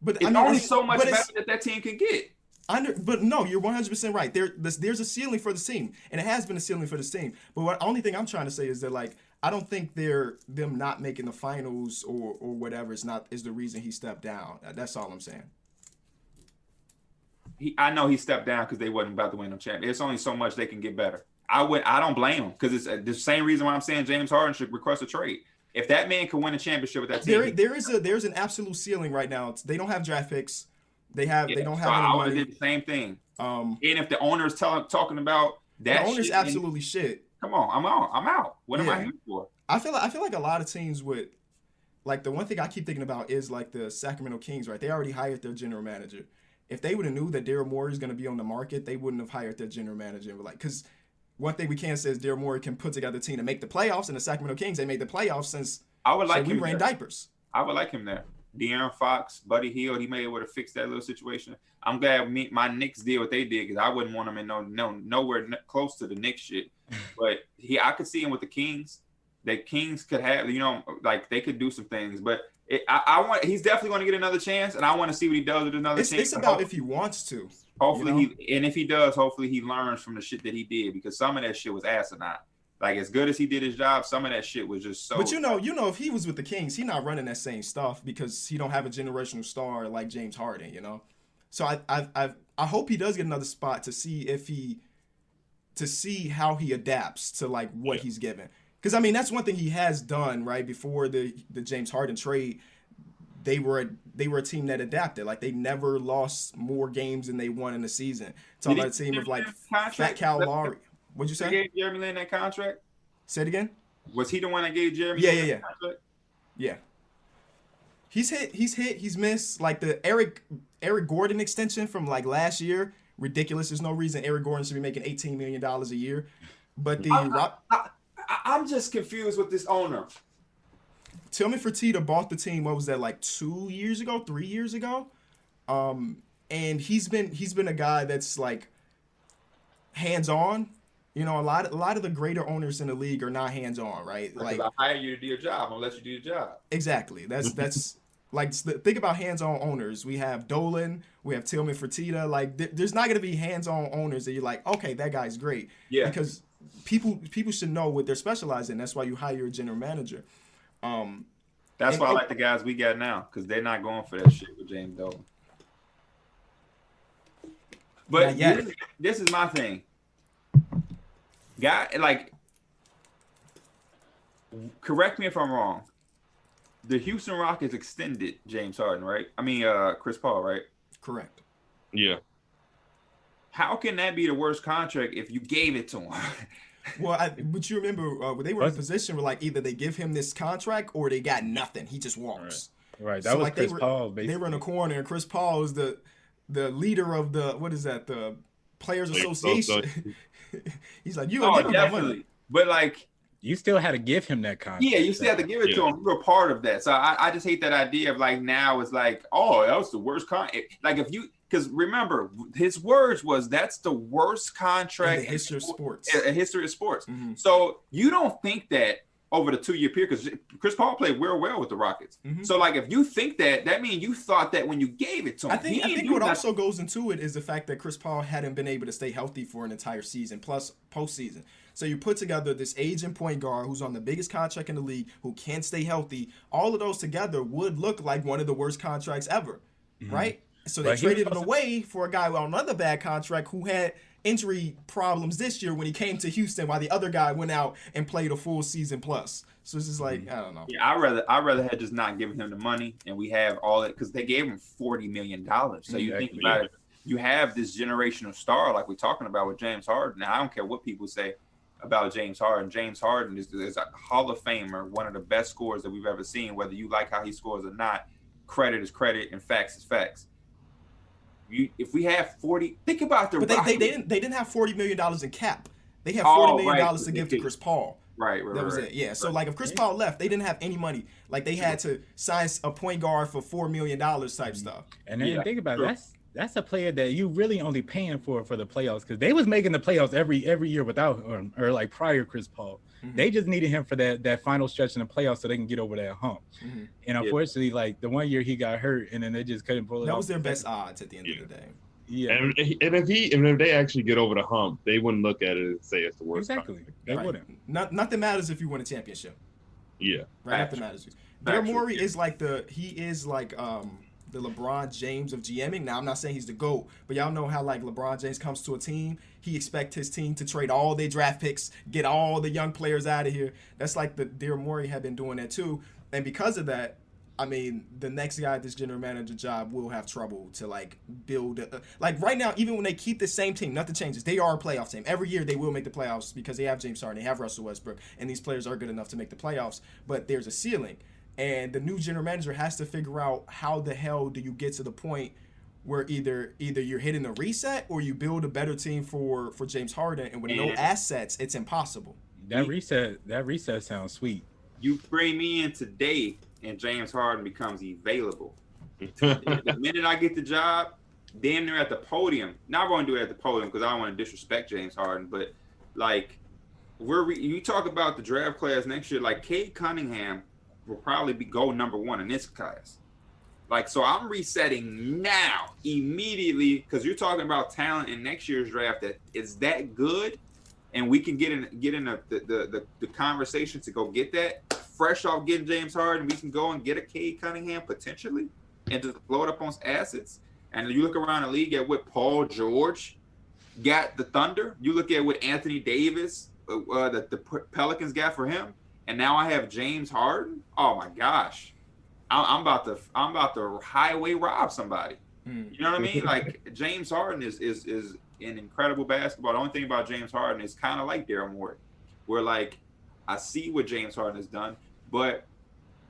but It's I mean, only so much better that that team can get. under. But no, you're 100 percent right. There, there's, there's a ceiling for the team, and it has been a ceiling for the team. But what only thing I'm trying to say is that like I don't think they're them not making the finals or or whatever is not is the reason he stepped down. That's all I'm saying. He, I know he stepped down because they wasn't about to win no champion. It's only so much they can get better. I would. I don't blame him because it's uh, the same reason why I'm saying James Harden should request a trade. If that man can win a championship with that team, There, there is a there's an absolute ceiling right now. They don't have draft picks. They have yeah, they don't so have I any would have did the same thing. Um, And if the owner's tell, talking about that, the owner's shit, absolutely shit. Come on, I'm out. I'm out. What am I here for? I feel like I feel like a lot of teams would like the one thing I keep thinking about is like the Sacramento Kings, right? They already hired their general manager. If they would have knew that Daryl Morey is going to be on the market, they wouldn't have hired their general manager. Like, because one thing we can say is Daryl Morey can put together a team to make the playoffs, and the Sacramento Kings they made the playoffs since I would like so we him ran there. diapers. I would like him there. De'Aaron Fox, Buddy Hield, he may be able to fix that little situation. I'm glad me, my Knicks did what they did because I wouldn't want him in no no nowhere n- close to the Knicks shit. but he, I could see him with the Kings. The Kings could have, you know, like they could do some things. But it, I, I want, he's definitely going to get another chance, and I want to see what he does with another It's, chance. it's about if he wants to. hopefully you know? he, and if he does, hopefully he learns from the shit that he did because some of that shit was asinine. Like as good as he did his job, some of that shit was just so. But you know, you know, if he was with the Kings, he not running that same stuff because he don't have a generational star like James Harden, you know. So I, I, I, I hope he does get another spot to see if he, to see how he adapts to like what he's given. Because I mean, that's one thing he has done right before the the James Harden trade. They were a, they were a team that adapted. Like they never lost more games than they won in the season. Talking about a team of like? Fat Kyle Lowry. What'd you They say? gave Jeremy Lin that contract. Say it again. Was he the one that gave Jeremy? Yeah, Lin yeah, yeah. contract? Yeah. He's hit, he's hit, he's missed. Like the Eric Eric Gordon extension from like last year, ridiculous. There's no reason Eric Gordon should be making 18 million dollars a year. But the I- Rob, I, I'm just confused with this owner. Tillman Fertitta bought the team. What was that like two years ago, three years ago? Um, and he's been he's been a guy that's like hands on. You know, a lot a lot of the greater owners in the league are not hands on, right? Like, I hire you to do your job. I'm gonna let you do your job. Exactly. That's that's like think about hands-on owners. We have Dolan, we have Tillman Fertitta. Like th- there's not gonna be hands-on owners that you're like, okay, that guy's great. Yeah. Because people people should know what they're specialized in. That's why you hire a general manager. Um, That's And- why I like the guys we got now because they're not going for that shit with James Dolan. But this, this is my thing. Guy, like, correct me if I'm wrong. The Houston Rockets extended James Harden, right? I mean, uh, Chris Paul, right? correct. Yeah. How can that be the worst contract if you gave it to him? Well, I, but you remember uh, they were in a position where like either they give him this contract or they got nothing. He just walks. Right. That So, was like, they Chris were- Paul. They were in a corner, and Chris Paul is the the leader of the what is that the players Like, association. He's like, you Oh, gonna give him my money. definitely. But like, You still had to give him that contract. yeah, you still have to give it to him. You're a part of that. So I, I just hate that idea of like now it's like, oh, that was the worst contract. Like if you, because remember his words was that's the worst In contract the history of sports. in- in history of sports. Mhm. So you don't think that over the two year period because Chris Paul played real well with the Rockets. Mhm. So like if you think that, that means you thought that when you gave it to him. I think I think what nothing. also goes into it is the fact that Chris Paul hadn't been able to stay healthy for an entire season plus postseason. So you put together this aging point guard who's on the biggest contract in the league, who can't stay healthy. All of those together would look like one of the worst contracts ever, right? So they But traded was it away for a guy on another bad contract who had injury problems this year when he came to Houston, while the other guy went out and played a full season plus. So it's just like mm-hmm. I don't know. Yeah, I rather I rather had just not given him the money, and we have all it because they gave him forty million dollars. So you think about it, you have this generational star like we're talking about with James Harden. Now I don't care what people say about James Harden. James Harden is, is a Hall of Famer, one of the best scorers that we've ever seen. Whether you like how he scores or not, credit is credit and facts is facts. You, if we have forty, think about the But they, they, they didn't they didn't have forty million dollars in cap. They had Oh, forty million right. dollars to give to Chris Paul. right, right, That was right. it. Yeah. So like if Chris Paul left, they didn't have any money. Like they had to sign a point guard for four million dollars type mm-hmm. stuff. And then Yeah, think about it, that's that's a player that you really only paying for for the playoffs because they was making the playoffs every every year without him or like prior Chris Paul. Mhm. They just needed him for that that final stretch in the playoffs so they can get over that hump. Mhm. And unfortunately, like the one year he got hurt and then they just couldn't pull it That off. was their best odds at the end Yeah. of the day. Yeah, And, and if he and if they actually get over the hump, they wouldn't look at it and say it's the worst. exactly. contract. They Right. wouldn't. Not, nothing matters if you win a championship. Yeah. Right. Facts. Nothing matters. Facts. Daryl Morey is like the he is like um the LeBron James of GMing. Now I'm not saying he's the GOAT, but y'all know how like LeBron James comes to a team, he expects his team to trade all their draft picks, get all the young players out of here. That's like the Daryl Morey had been doing that too. And because of that, I mean, the next guy at this general manager job will have trouble to like build. A, like right now, even when they keep the same team, nothing changes. They are a playoff team. Every year they will make the playoffs because they have James Harden, they have Russell Westbrook, and these players are good enough to make the playoffs. But there's a ceiling, and the new general manager has to figure out how the hell do you get to the point where either either you're hitting a reset or you build a better team for for James Harden, and with no assets, it's impossible. That reset that reset sounds sweet. You bring me in today, and James Harden becomes available. the minute I get the job, damn near at the podium. Not going to do it at the podium because I don't want to disrespect James Harden, but like we're re- you talk about the draft class next year, like Cade Cunningham will probably be goal number one in this class. Like so, I'm resetting now immediately because you're talking about talent in next year's draft that is that good, and we can get in get in the the, the, the, conversation to go get that fresh off getting James Harden. We can go and get a Cade Cunningham potentially and just blow it up on assets. And you look around the league at what Paul George got the Thunder. You look at what Anthony Davis, uh, uh, the, the Pelicans got for him, and now I have James Harden. Oh my gosh, I'm, about to I'm about to highway rob somebody. Mm. You know what I mean? Like James Harden is is is an incredible basketball. The only thing about James Harden is kind of like Daryl Morey, where like I see what James Harden has done, but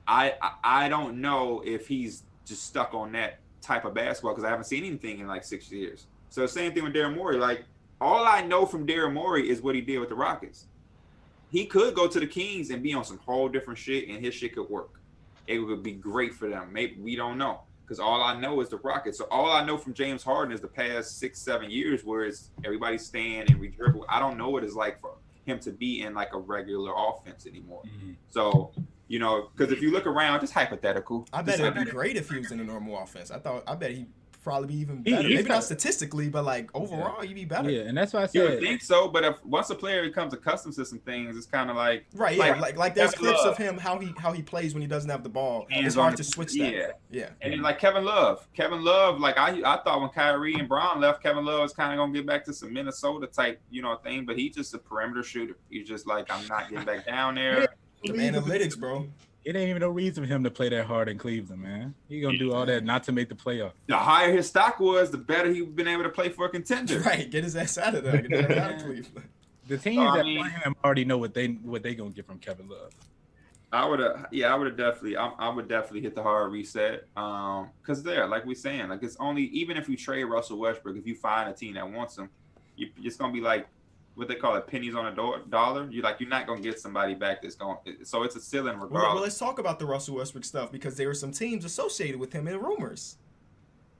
I I, I don't know if he's just stuck on that type of basketball because I haven't seen anything in like six years. So same thing with Daryl Morey. Like all I know from Daryl Morey is what he did with the Rockets. He could go to the Kings and be on some whole different shit, and his shit could work. It would be great for them. Maybe we don't know because all I know is the Rockets. So all I know from James Harden is the past six, seven years, where it's everybody's staying and we dribble. I don't know what it's like for him to be in like a regular offense anymore. Mm-hmm. So you know, because if you look around, just hypothetical. I bet it'd be great if he was in a normal offense. I thought I bet he'd probably be even better. he's Maybe got- not statistically, but like overall, you'd be better. Yeah, and that's why I said. You would think so, but if once a player becomes accustomed to some things, it's kind of like Right, yeah, Like, like like, there's Kevin clips Love. of him how he how he plays when he doesn't have the ball. Hands it's hard the- to switch that. yeah. Yeah, And then like Kevin Love, Kevin Love, like I I thought when Kyrie and Bron left, Kevin Love was kind of gonna get back to some Minnesota type, you know, thing. But he's just a perimeter shooter. He's just like I'm not getting back down there. the analytics, bro. It ain't even no reason for him to play that hard in Cleveland, man. He gonna do all that not to make the playoff. The higher his stock was, the better he'd been able to play for a contender. Right, get his ass out of there. Get out of Cleveland. The teams I that mean- play him already know what they what they gonna get from Kevin Love. I would have, yeah, I would have definitely, I, I would definitely hit the hard reset. Um, because there, like we're saying, like it's only even if you trade Russell Westbrook, if you find a team that wants him, you, it's gonna be like what they call it, pennies on a do- dollar. You like you're not gonna get somebody back that's going. So it's a ceiling Well, regardless. well, let's talk about the Russell Westbrook stuff because there were some teams associated with him in rumors.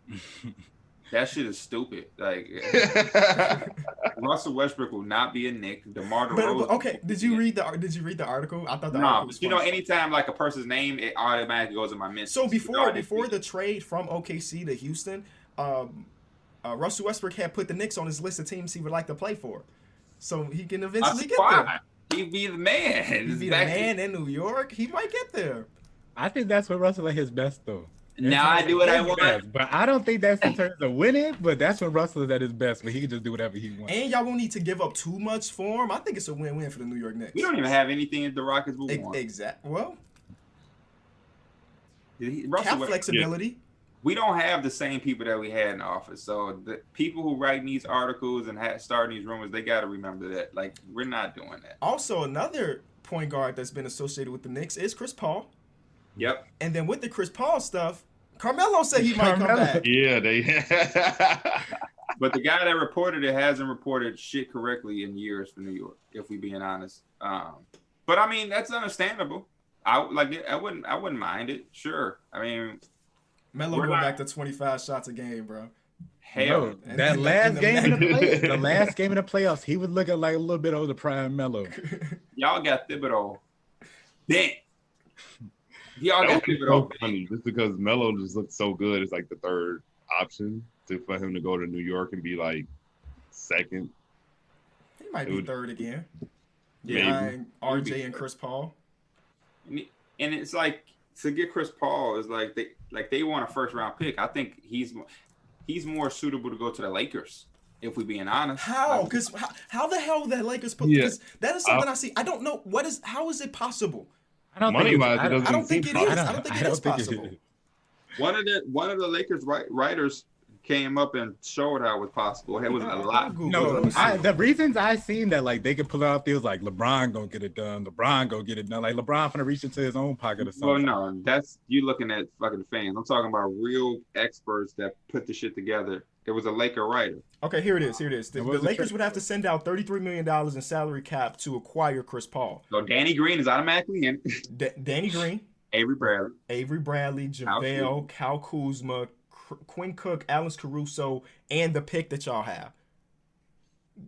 that shit is stupid. Like Russell Westbrook will not be a Knick. DeMar But, DeRozan. but, okay, did you read the did you read the article? I thought the No, article was you know, anytime like a person's name, it automatically goes in my mentions. So before before the trade from OKC to Houston, um, uh, Russell Westbrook had put the Knicks on his list of teams he would like to play for, so he can eventually get there. He'd be the man. He'd be the man in New York. He might get there. I think that's what Russell at his best though. Now I do what I want. best, But I don't think that's in terms of winning. But that's when Russell is at his best, but he can just do whatever he wants. And y'all won't need to give up too much for him. I think it's a win-win for the New York Knicks. We don't even have anything that the Rockets will want. exact. Well, He- Russell cap Westbrook- flexibility. We don't have the same people that we had in office. So the people who write these articles and ha- starting these rumors, they got to remember that. Like we're not doing that. Also, another point guard that's been associated with the Knicks is Chris Paul. Yep. And then with the Chris Paul stuff, Carmelo said he might come back. yeah, they. But the guy that reported it hasn't reported shit correctly in years for New York, if we being honest. Um, but I mean that's understandable. I like I wouldn't I wouldn't mind it. Sure. I mean Melo going not- back to 25 shots a game, bro. hell. No, that in the- last in the game in the ma- play, the last game in the playoffs, he was looking like a little bit older prime Melo. Y'all got Thibodeau. Then y'all That got was so Thibodeau. funny, just because Melo just looks so good. It's like the third option to for him to go to New York and be like second. he might It be would- third again. Yeah, RJ and Chris Paul. And it's like to get Chris Paul is like they like they want a first round pick. I think he's he's more suitable to go to the Lakers. If we're being honest, How? Like, Because how, how the hell the Lakers put Yeah. that is something I see. I don't know what is how is it possible? I don't Money think wise, it's- it doesn't I don't think seem it is. possible. I don't think it is possible. one of the one of the Lakers wri- writers came up and showed how it was possible. It was a I'll lot. Google. No, Let me see. I, the reasons I seen that like they could pull out deals like LeBron gonna get it done, LeBron gonna get it done, like LeBron gonna reach into his own pocket or Well, something. no, that's you looking at fucking fans. I'm talking about real experts that put the shit together. It was a Laker writer. Okay, here it is. Here it is. The, And the what was the Lakers trade? would have to send out $33 million in salary cap to acquire Chris Paul. So Danny Green is automatically in. D- Danny Green, Avery Bradley. Avery Bradley, JaVale, Kyle Kuzma, Qu- Quinn Cook, Alex Caruso, and the pick that y'all have.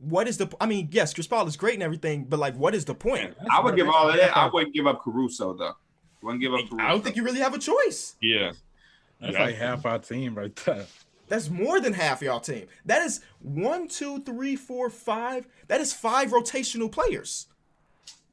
What is the? I mean, yes, Chris Paul is great and everything, but like, what is the point? That's I would give all of that. I wouldn't give up Caruso though. Wouldn't give up Caruso. I don't think you really have a choice. Yeah, That's Yeah. like half our team right there. That's more than half y'all team. That is one, two, three, four, five. That is five rotational players.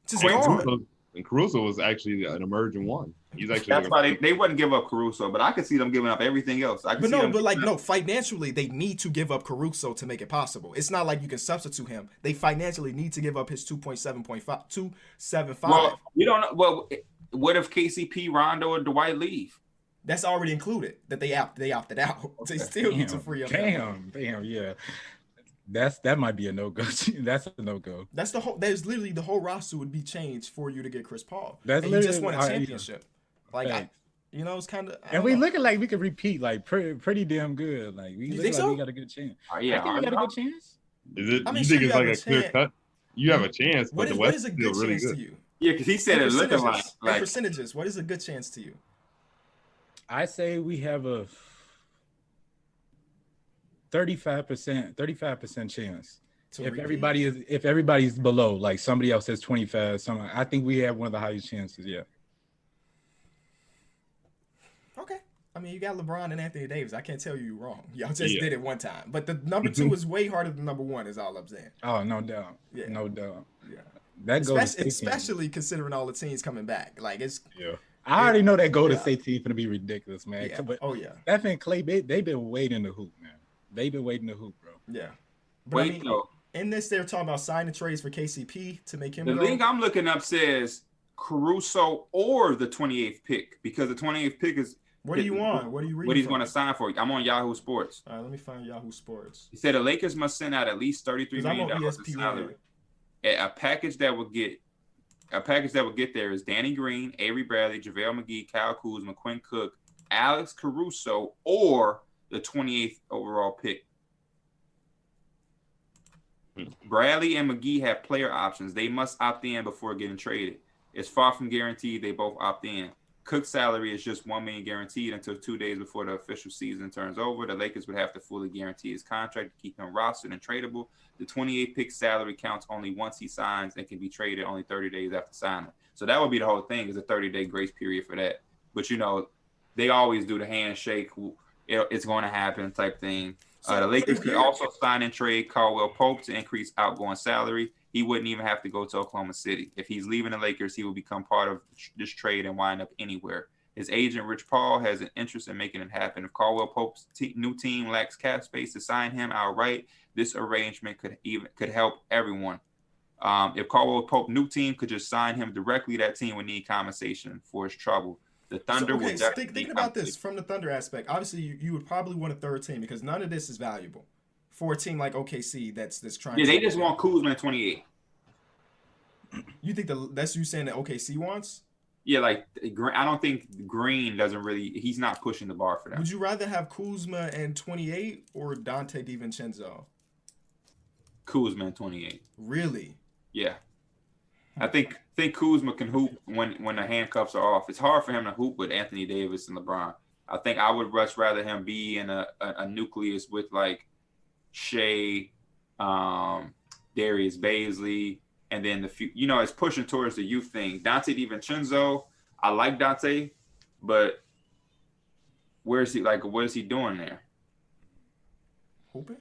Just Wait. Caruso, and Caruso was actually an emerging one. He's actually That's why they, they wouldn't give up Caruso, but I could see them giving up everything else. I could But see no, them but like giving no, financially they need to give up Caruso to make it possible. It's not like you can substitute him. They financially need to give up his 2.7.5 275. Well, we don't know. Well, what if KCP, Rondo, and Dwight leave? That's already included. That they opt they opted out. They still need to free up. that money. damn, damn, yeah. That's that might be a no go. That's a no go. That's the whole. There's literally the whole roster would be changed for you to get Chris Paul. That's and you just literally- won a uh, yeah. Championship. Like I, you know, it's kind of. And we looking like we could repeat like pretty pretty damn good. Like we You look think like so? we got a good chance. Uh, yeah, I think we got a good chance. Is it? I mean, you think you it's have like a a clear chance. cut? You have a chance, What but is the West is is a still good really chance good. to you? Yeah, because he said it looking like percentages. Like percentages. What is a good chance to you? I say we have a 35%, 35% chance. To if repeat? everybody is if everybody's below, like somebody else says 25, some I think we have one of the highest chances, yeah. Okay. I mean, you got LeBron and Anthony Davis. I can't tell you you're wrong. Y'all just Yeah. did it one time. But the number two mm-hmm. is way harder than number one, is all I'm saying. Oh, no doubt. Yeah. No doubt. Yeah. That goes Especially, especially considering all the teams coming back. Like, it's. Yeah. I already know that Golden Yeah. State team gonna be ridiculous, man. Yeah. But Oh, yeah. Steph and Klay, they, they've been waiting to hoop, man. They've been waiting to hoop, bro. Yeah. But wait I mean, though. in this, they're talking about signing trades for KCP to make him The go. link I'm looking up says Caruso or the 28th pick because the 28th pick is what do you want? What are you reading? what he's going to sign for. I'm on Yahoo Sports. All right, let me find Yahoo Sports. He said the Lakers must send out at least 33 Because I'm million on dollars in salary. A a package that would get a package that would get there is Danny Green, Avery Bradley, JaVale McGee, Kyle Kuzma, Quinn Cook, Alex Caruso, or the 28th overall pick. Hmm. Bradley and McGee have player options. They must opt in before getting traded. It's far from guaranteed they both opt in. Cook's salary is just one million guaranteed until two days before the official season turns over. The Lakers would have to fully guarantee his contract to keep him rostered and tradable. The 28 pick salary counts only once he signs and can be traded only 30 days after signing. So that would be the whole thing is a 30 day grace period for that. But you know, they always do the handshake. It's going to happen type thing. Uh, the Lakers could also sign and trade Caldwell Pope to increase outgoing salary he wouldn't even have to go to Oklahoma City. If he's leaving the Lakers, he will become part of this trade and wind up anywhere. His agent, Rich Paul, has an interest in making it happen. If Caldwell Pope's new team lacks cap space to sign him outright, this arrangement could even could help everyone. Um, if Caldwell Pope new team could just sign him directly, that team would need compensation for his trouble. The Thunder so, okay, would so think, thinking about this from the Thunder aspect, obviously you, you would probably want a third team because none of this is valuable for a team like OKC that's that's trying. Yeah, they just want Kuzma at 28. You think the that's you saying that OKC wants? Yeah, like I don't think Green doesn't really. He's not pushing the bar for them. Would you rather have Kuzma and 28 or Donte DiVincenzo? Kuzma and 28. Really? Yeah. Hmm. I think think Kuzma can hoop when when the handcuffs are off. It's hard for him to hoop with Anthony Davis and LeBron. I think I would much rather him be in a, a, a nucleus with like Shai, um, Darius Bazley, and then the few, you know, it's pushing towards the youth thing. Donte DiVincenzo, I like Donte, but where's he? Like, what is he doing there? Hooping.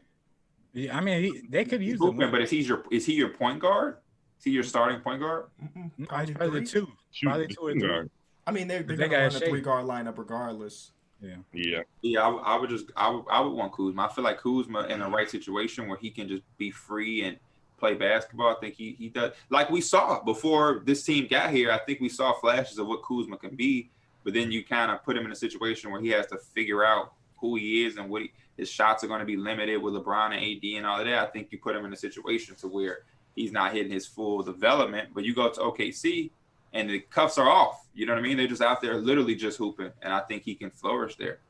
Yeah, I mean, he, they could use hooping, him, but is he your is he your point guard? Is he your starting point guard? Mm-mm, probably, probably two. Probably two or three. I mean, they're, they're they gonna run a three guard lineup regardless. Yeah. Yeah. Yeah, I, I, would just I would, I would want Kuzma. I feel like Kuzma in the right situation where he can just be free and play basketball. I think he he does like we saw before this team got here. I think we saw flashes of what Kuzma can be, but then you kind of put him in a situation where he has to figure out who he is and what he, his shots are going to be limited with LeBron and AD and all of that. I think you put him in a situation to where he's not hitting his full development. But you go to OKC and the cuffs are off. You know what I mean? They're just out there literally just hooping, and I think he can flourish there.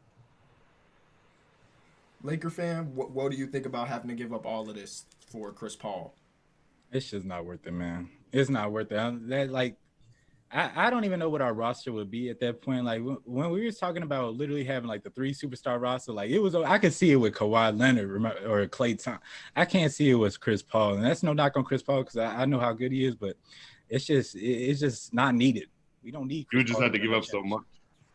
Laker fan, what, what do you think about having to give up all of this for Chris Paul? It's just not worth it, man. It's not worth it. That like, I, I don't even know what our roster would be at that point. Like when we were talking about literally having like the three superstar roster, like it was. I could see it with Kawhi Leonard or Klay Thompson. I can't see it with Chris Paul, and that's no knock on Chris Paul because I, I, know how good he is, but it's just it's just not needed. We don't need. Chris you just Paul have to give up so much.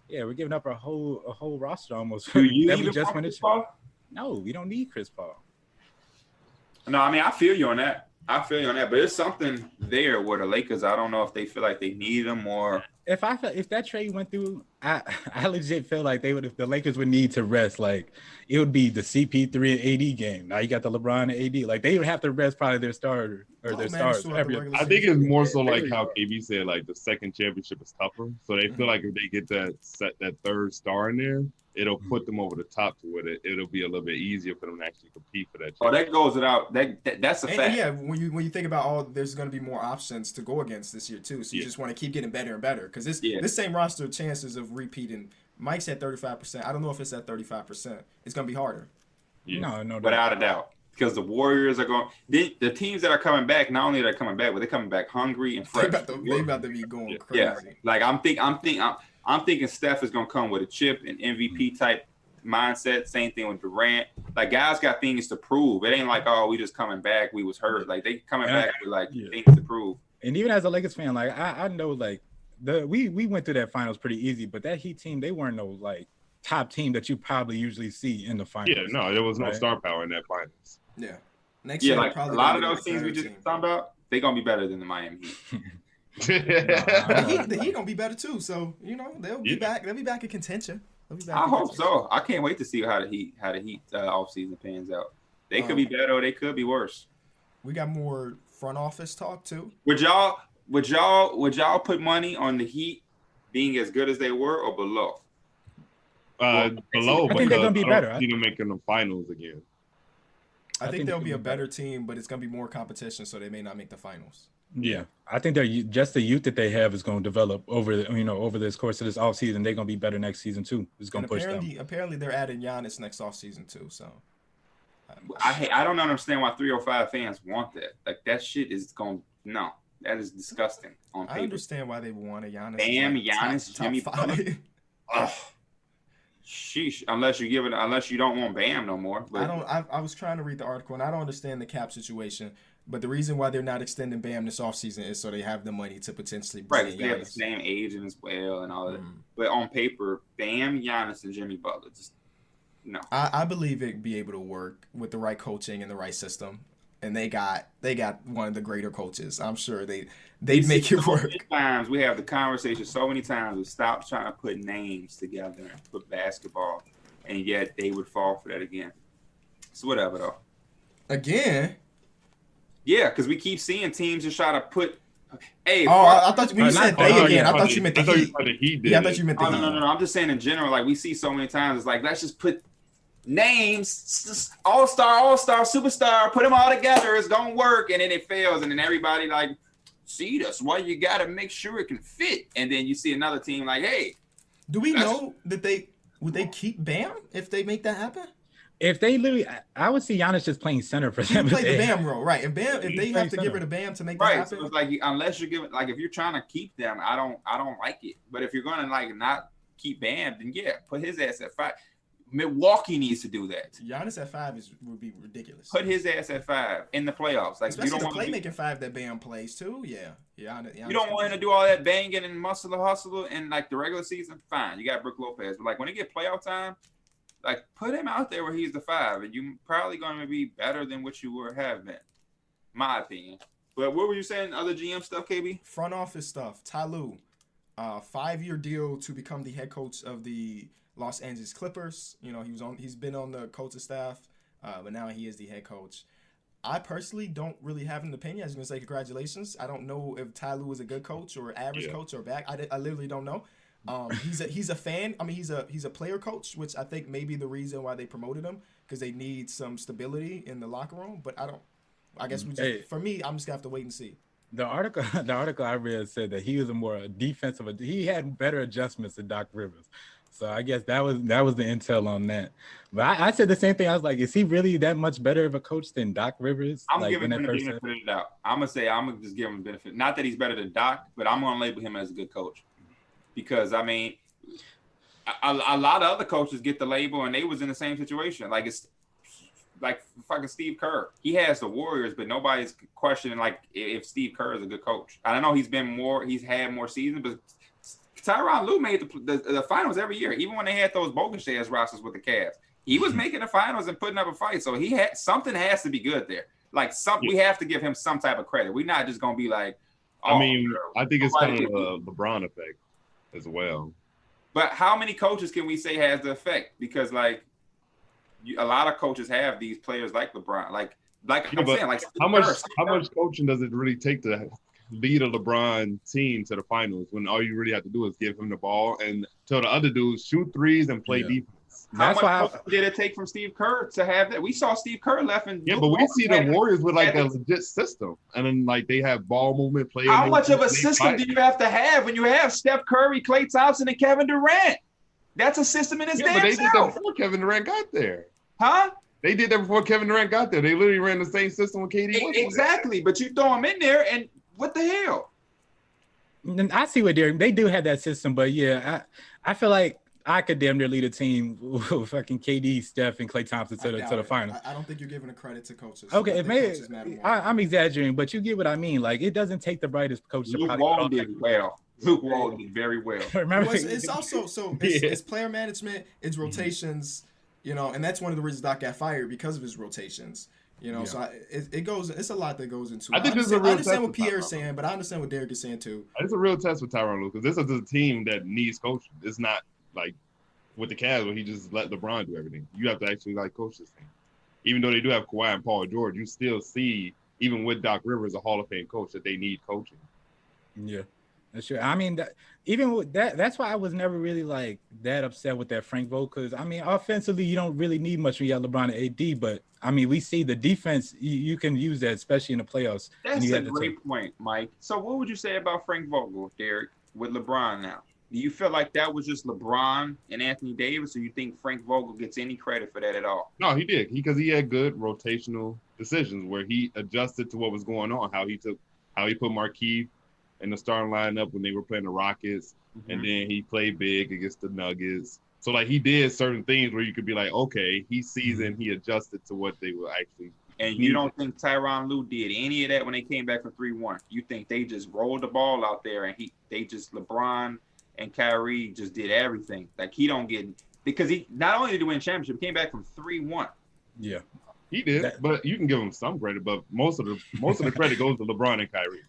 Yeah, we're giving up a whole a whole roster almost. Do you even just Chris Paul? No, we don't need Chris Paul. No, I mean I feel you on that. I feel you on that, but it's something there where the Lakers. I don't know if they feel like they need them or. If I if that trade went through, I I legit feel like they would if the Lakers would need to rest. Like it would be the CP3 and AD game. Now you got the LeBron and AD. Like they would have to rest probably their starter or oh, their man, stars. Every, I think it's more so like how KB said, like the second championship is tougher. So they feel like if they get that set that third star in there, it'll mm-hmm. put them over the top to it. It'll be a little bit easier for them to actually compete for that. Oh, that goes without that, that that's a and, fact. yeah, when you when you think about all, there's going to be more options to go against this year too. So you yeah. just want to keep getting better and better because this yeah. this same roster chances of repeating. Mike's at 35. percent I don't know if it's at 35. percent It's going to be harder. Yeah. No, no, without a doubt. Because the Warriors are going, they, the teams that are coming back, not only are they coming back, but they're coming back hungry and fresh. They about to, they about to be going crazy. Yeah, like I'm think, I'm think, I'm, I'm thinking Steph is going to come with a chip and MVP mm-hmm. type mindset. Same thing with Durant. Like guys got things to prove. It ain't like oh we just coming back. We was hurt. Like they coming back with like yeah. things to prove. And even as a Lakers fan, like I, I know like the we we went through that finals pretty easy, but that Heat team they weren't no like top team that you probably usually see in the finals. Yeah, no, there was no right? star power in that finals. Yeah. Next yeah, year, like a lot of those teams we just team. talking about, they gonna be better than the Miami Heat. the, Heat the Heat gonna be better too. So you know they'll be yeah. back. They'll be back in contention. Back I hope so. I can't wait to see how the Heat how the Heat uh, off season pans out. They could um, be better or they could be worse. We got more front office talk too. Would y'all would y'all would y'all put money on the Heat being as good as they were or below? Uh, below. I think they're gonna be better. I see them making the finals again. I, I think, think they'll be a better team, but it's gonna be more competition, so they may not make the finals. Yeah, I think they're just the youth that they have is going to develop over the you know over this course of this off season. They're going to be better next season too. It's going to push them. Apparently, they're adding Giannis next off season too. So I hate, I don't understand why 305 fans want that. Like that shit is going to. no. That is disgusting on I understand why they want a Giannis. Bam, like, Giannis, top, Jimmy top Butler. Ugh. Sheesh. Unless you give it, unless you don't want Bam no more. But I don't. I, I was trying to read the article, and I don't understand the cap situation. But the reason why they're not extending Bam this offseason is so they have the money to potentially bring right, they have the same age and as well and all that. Mm. But on paper, Bam, Giannis, and Jimmy Butler. Just no. I, I believe it'd be able to work with the right coaching and the right system. And they got they got one of the greater coaches. I'm sure they they'd make it work. many Times we have the conversation so many times we stop trying to put names together and put basketball, and yet they would fall for that again. So whatever though. Again. Yeah, because we keep seeing teams just try to put. Hey, Oh, I, I thought when you said not- they oh, again, yeah, I thought you meant the I thought you Heat. the Heat Yeah, I thought you meant the Oh, no, Heat. no, no, no. I'm just saying in general, like we see so many times, it's like let's just put names, all star, all star, superstar, put them all together. It's gonna work, and then it fails, and then everybody like, see, that's why you gotta make sure it can fit. And then you see another team like, hey, Do we know that they would they keep Bam if they make that happen? If they literally, I- I would see Giannis just playing center for them. play if the Bam role, right? If Bam, if they have to get center. rid of Bam to make that right. So happen, it's like unless you're giving, like, if you're trying to keep them, I don't, I don't like it. But if you're gonna like not keep Bam, then yeah, put his ass at five. Milwaukee needs to do that. Giannis at five is would be ridiculous. Put his ass at five in the playoffs. Like Especially you don't the want to playmaking five that Bam plays too. Yeah, yeah. You don't want him to do all that banging and muscle hustle in like the regular season. Fine, you got Brook Lopez, but like when it get playoff time, like put him out there where he's the five, and you're probably going to be better than what you were have been, my opinion. But what were you saying? Other GM stuff, KB? front office stuff. Ty Lue, uh, five year deal to become the head coach of the Los Angeles Clippers. You know, he was on. He's been on the coaching staff, uh, but now he is the head coach. I personally don't really have an opinion. I was gonna say congratulations. I don't know if Ty Lue is a good coach or average Yeah. coach or back. I, I literally don't know. Um, he's a he's a fan. I mean, he's a he's a player coach, which I think may be the reason why they promoted him because they need some stability in the locker room. But I don't. I guess we just, Hey. for me, I'm just gonna have to wait and see. The article, the article I read said that he was a more defensive. He had better adjustments than Doc Rivers. So I guess that was that was the intel on that. But I, I said the same thing. I was like, is he really that much better of a coach than Doc Rivers? I'm like, giving him the benefit of the doubt. I'm gonna say I'm gonna just give him the benefit. Not that he's better than Doc, but I'm gonna label him as a good coach because I mean, a, a lot of other coaches get the label and they was in the same situation. Like it's like fucking Steve Kerr. He has the Warriors, but nobody's questioning like if Steve Kerr is a good coach. I don't know he's been more, he's had more seasons, but Tyronn Lue made the, the, the finals every year, even when they had those bogus ass rosters with the Cavs. He was hmm. making the finals and putting up a fight, so he had something has to be good there. Like some, we have to give him some type of credit. We're not just gonna be like, I oh, mean, I think it's kind of a LeBron effect as well. But how many coaches can we say has the effect? Because like you, a lot of coaches have these players like LeBron, like like Yeah, I'm saying, like How much how much coaching does it really take to lead a LeBron team to the finals when all you really have to do is give him the ball and tell the other dudes shoot threes and play Yeah. defense? How That's much why I- did it take from Steve Kerr to have that? We saw Steve Kerr left and Yeah, but we see the Warriors with like a legit system, and then like they have ball movement, play. How much of a system fight. do you have to have when you have Steph Curry, Klay Thompson, and Kevin Durant? That's a system in its Yeah, but damn they did that before Kevin Durant got there. huh? They did that before Kevin Durant got there. They literally ran the same system with KD. Was there. Exactly, but you throw them in there, and what the hell? And I see what they're they do have that system, but yeah, I I feel like I could damn near lead a team with fucking KD, Steph, and Klay Thompson to the to the it. final. I, I don't think you're giving a credit to coaches. Okay, I it think may, coaches matter more. I, I'm exaggerating, but you get what I mean. Like it doesn't take the brightest coach to Luke probably Walton did well. Luke Walton did very well. remember. Well, it's, it's also so it's, Yeah. it's player management, it's mm-hmm. rotations, you know, and that's one of the reasons Doc got fired because of his rotations. You know, Yeah. so I, it, it goes. It's a lot that goes into. I it. think this is a understand, I understand what with Pierre's saying, but I understand what Derek is saying too. Uh, it's a real test with Tyronn Lue because this is a team that needs coaching. It's not like with the Cavs where he just let LeBron do everything. You have to actually like coach this thing. Even though they do have Kawhi and Paul George, you still see even with Doc Rivers, a Hall of Fame coach, that they need coaching. Yeah, that's true. I mean, that, even with that, that's why I was never really like that upset with that Frank Vogel. Because I mean, offensively, you don't really need much when you have LeBron and AD. But I mean, we see the defense. You, you can use that, especially in the playoffs. and That's you a have to great point, Mike. So, what would you say about Frank Vogel, Derek, with LeBron now? Do you feel like that was just LeBron and Anthony Davis, or you think Frank Vogel gets any credit for that at all? No, he did. Because he, he had good rotational decisions where he adjusted to what was going on. How he took, how he put Markieff in the starting lineup when they were playing the Rockets, Mm-hmm. and then he played big against the Nuggets. So like he did certain things where you could be like, okay, he sees and he adjusted to what they were actually. And you don't think Tyronn Lue did any of that when they came back from three one? You think they just rolled the ball out there and he they just LeBron and Kyrie just did everything? Like he don't get because he not only did he win championship, he came back from three one. Yeah. He did, That- but you can give him some credit. But most of the most of the credit goes to LeBron and Kyrie.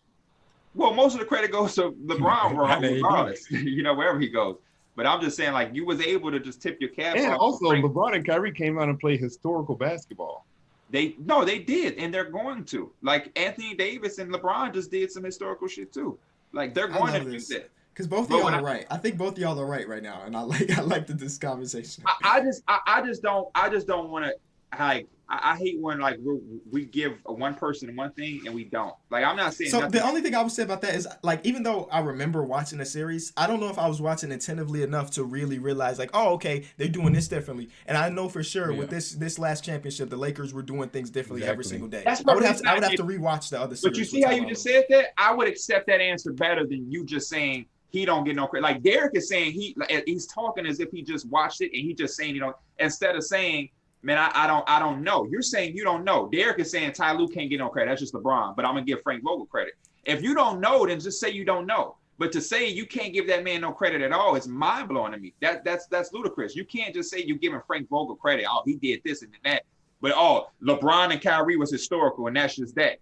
Well, most of the credit goes to LeBron, How they do regardless. you know wherever he goes. But I'm just saying, like you was able to just tip your cap. And also, Frank LeBron and Kyrie came out and played historical basketball. They no, they did, and they're going to. Like Anthony Davis and LeBron just did some historical shit too. Like they're going to love do this. that. Because both of y'all are I- right. I think both of y'all are right right now, and I like I like the, this conversation. I, I just, I, I just don't, I just don't want to. Like, I, I hate when like we we give one person one thing and we don't. Like, I'm not saying. So nothing. the only thing I would say about that is like even though I remember watching the series, I don't know if I was watching attentively enough to really realize like, oh, okay, they're doing this differently. And I know for sure with this this last championship, the Lakers were doing things differently every single day. That's I would I'm have to, I would have to rewatch the other Series But you see how you just said that? I would accept that answer better than you just saying he don't get no credit. Like Derek is saying he like, he's talking as if he just watched it and he just saying you know instead of saying man I, I don't I don't know. You're saying you don't know. Derek is saying Ty Lue can't get no credit. That's just LeBron. But I'm gonna give Frank Vogel credit. If you don't know, then just say you don't know. But to say you can't give that man no credit at all is mind blowing to me. That that's that's ludicrous. You can't just say you're giving Frank Vogel credit. Oh, he did this and that. But oh, LeBron and Kyrie was historical, and that's just that.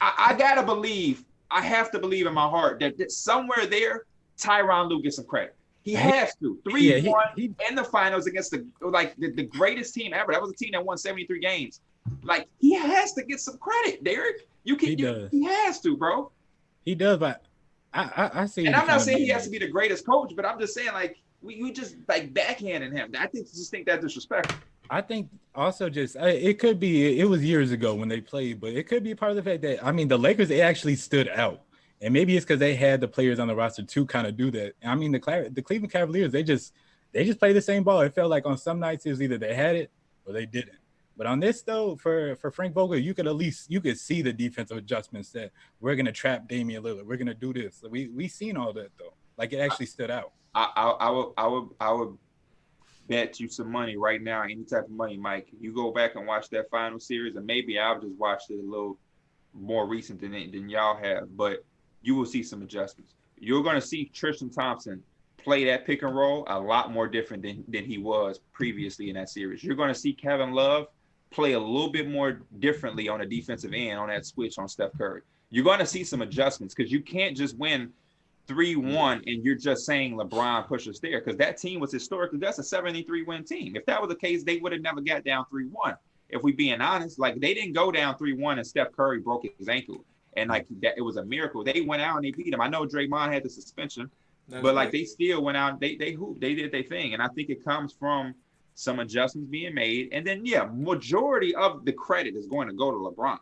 I, I gotta believe, I have to believe in my heart that, that somewhere there, Tyronn Lue gets some credit. He has to. Three Yeah, he- one he- in the finals against the like the, the greatest team ever. That was a team that won 73 games. Like he has to get some credit, Derek. You can He you, does. he has to, bro. He does, but I I, I see And I'm not saying he has to be the greatest coach, but I'm just saying like we, we just like backhanding him. I think just think that disrespectful. I think also just uh, it could be it was years ago when they played, but it could be part of the fact that I mean the Lakers they actually stood out, and maybe it's because they had the players on the roster to kind of do that. I mean the the Cleveland Cavaliers they just they just played the same ball. It felt like on some nights it was either they had it or they didn't. But on this though, for for Frank Vogel, you could at least you could see the defensive adjustments that we're gonna trap Damian Lillard. We're gonna do this. We we seen all that though. Like it actually stood out. I, I, I would I would I would bet you some money right now, any type of money, Mike. You go back and watch that final series, and maybe I've just watched it a little more recent than than y'all have, but you will see some adjustments. You're gonna see Tristan Thompson play that pick and roll a lot more different than than he was previously in that series. You're gonna see Kevin Love play a little bit more differently on the defensive end on that switch on Steph Curry. You're gonna see some adjustments because you can't just win three one and you're just saying LeBron pushed us there because that team was historically that's a 73 win team. If that was the case, they would have never got down three one. If we being honest, like they didn't go down three one and Steph Curry broke his ankle and like that it was a miracle. They went out and they beat him. I know Draymond had the suspension, That's but like great. they still went out. They they hooped. They did their thing, and I think it comes from some adjustments being made. And then yeah, majority of the credit is going to go to LeBron,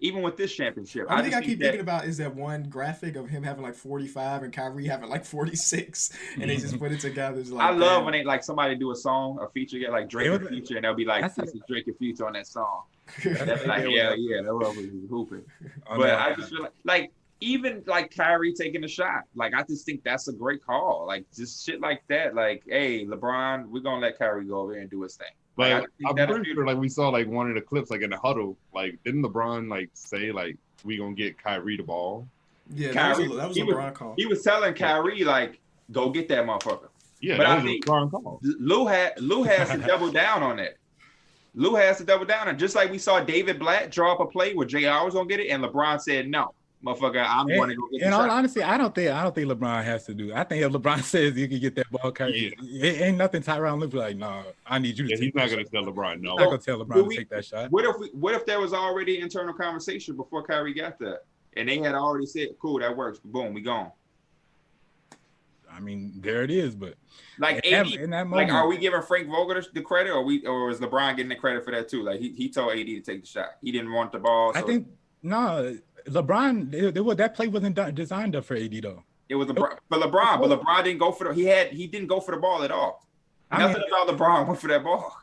even with this championship. I, thing just I keep that- thinking about is that one graphic of him having like 45 and Kyrie having like 46, and they just put it together. It's like, I love damn. when they like somebody do a song, a feature, get like Drake It and Future, and they'll be like, That's "This is Drake and Future on that song." That's like, "Yeah, yeah, that was hooping." on But that- I just feel like, like even like Kyrie taking a shot, like I just think that's a great call. Like just shit like that. Like, hey, LeBron, we're gonna let Kyrie go over there and do his thing. Like, I Like I'm pretty sure, like we saw like one of the clips, like in the huddle, like didn't LeBron like say like we gonna get Kyrie the ball? Yeah, that was a, Kyrie- that was he a was- LeBron call. He was telling Kyrie like, go get that motherfucker. Yeah, But that I was a think- LeBron call. Lue had Lue has to double down on that. Lue has to double down And just like we saw David Blatt draw up a play where JR was gonna get it, and LeBron said no, motherfucker, I'm In, going to go get the in all honesty, I don't think I don't think LeBron has to do. it. I think if LeBron says you can get that ball, Kyrie, it ain't nothing. Tyronn Lue be like, no, I need you to. Yeah, take he's not gonna tell LeBron no. He's not gonna tell LeBron to we- take that shot. What if we, what if there was already internal conversation before Kyrie got there, and they had already said, "Cool, that works." Boom, we gone. I mean, there it is. But Like in that, in that like are we giving Frank Vogel the- the credit, or we, or is LeBron getting the credit for that too? Like he, he told AD to take the shot. He didn't want the ball. I think no, LeBron. It, it that play wasn't done, designed up for AD though. It was LeBron, but LeBron, but LeBron didn't go for the. He had he didn't go for the ball at all. I Nothing mean- about LeBron went for that ball.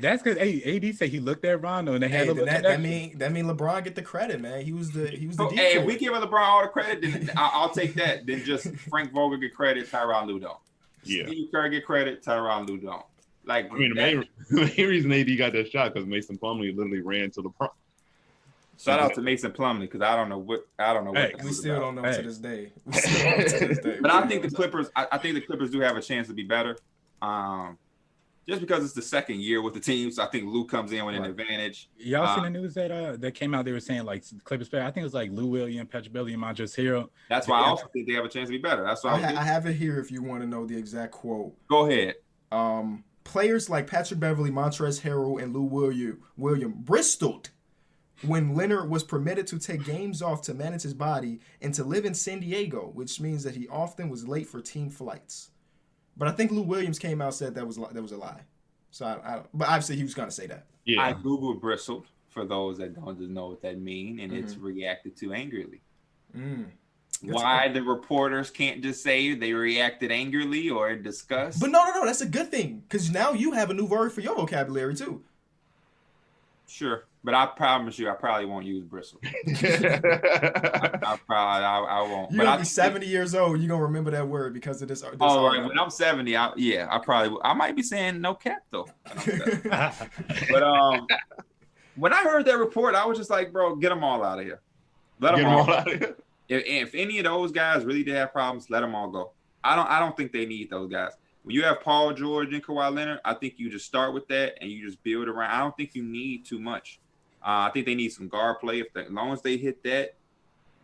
That's because AD said he looked at Rondo and they had a then little that, that mean that mean LeBron get the credit, man. He was the he was the So, hey, if we give LeBron all the credit, then I- I'll take that. Then just Frank Vogel get credit, Tyronn Lue don't. Yeah. Steve Kerr get credit, Tyronn Lue don't. Like I mean, the main, the main reason AD got that shot because Mason Plumlee literally ran to LeBron. shout out to Mason Plumlee because I don't know what I don't know what Hey, that we still about. don't know Hey. to this day. We still don't know to this day. But I think the Clippers, I, I think the Clippers do have a chance to be better. Um, just because it's the second year with the team, so I think Lue comes in with an Right. advantage. Y'all Uh, seen the news that uh that came out? They were saying like Clippers player. I think it was like Lou Williams, Patrick Beverley, and Montrezl Harrell. That's why I also think they have a chance to be better. That's why I, I'm ha- I have it here if you want to know the exact quote. go ahead. Um, players like Patrick Beverley, Montrezl Harrell, and Lou William, William bristled when Leonard was permitted to take games off to manage his body and to live in San Diego, which means that he often was late for team flights. But I think Lou Williams came out and said that was that was a lie. So I, I but obviously he was gonna say that. Yeah, I googled bristled for those that don't just know what that mean, and it's reacted to angrily. Mm. That's Why the reporters can't just say they reacted angrily or disgust? But no, no, no, that's a good thing because now you have a new word for your vocabulary too. sure, but I promise you, I probably won't use bristle. I probably I, I won't. You're but gonna I be think- 70 years old. You're gonna remember that word because of this. this Oh, right. When I'm 70, I, yeah, I probably. I might be saying no cap though. when I'm 70. but um, when I heard that report, I was just like, bro, get them all out of here. Let Get them them all. all out of here. If, if any of those guys really did have problems, let them all go. I don't. I don't think they need those guys. When you have Paul George and Kawhi Leonard, I think you just start with that and you just build around. I don't think you need too much. Uh, I think they need some guard play. If they, as long as they hit that,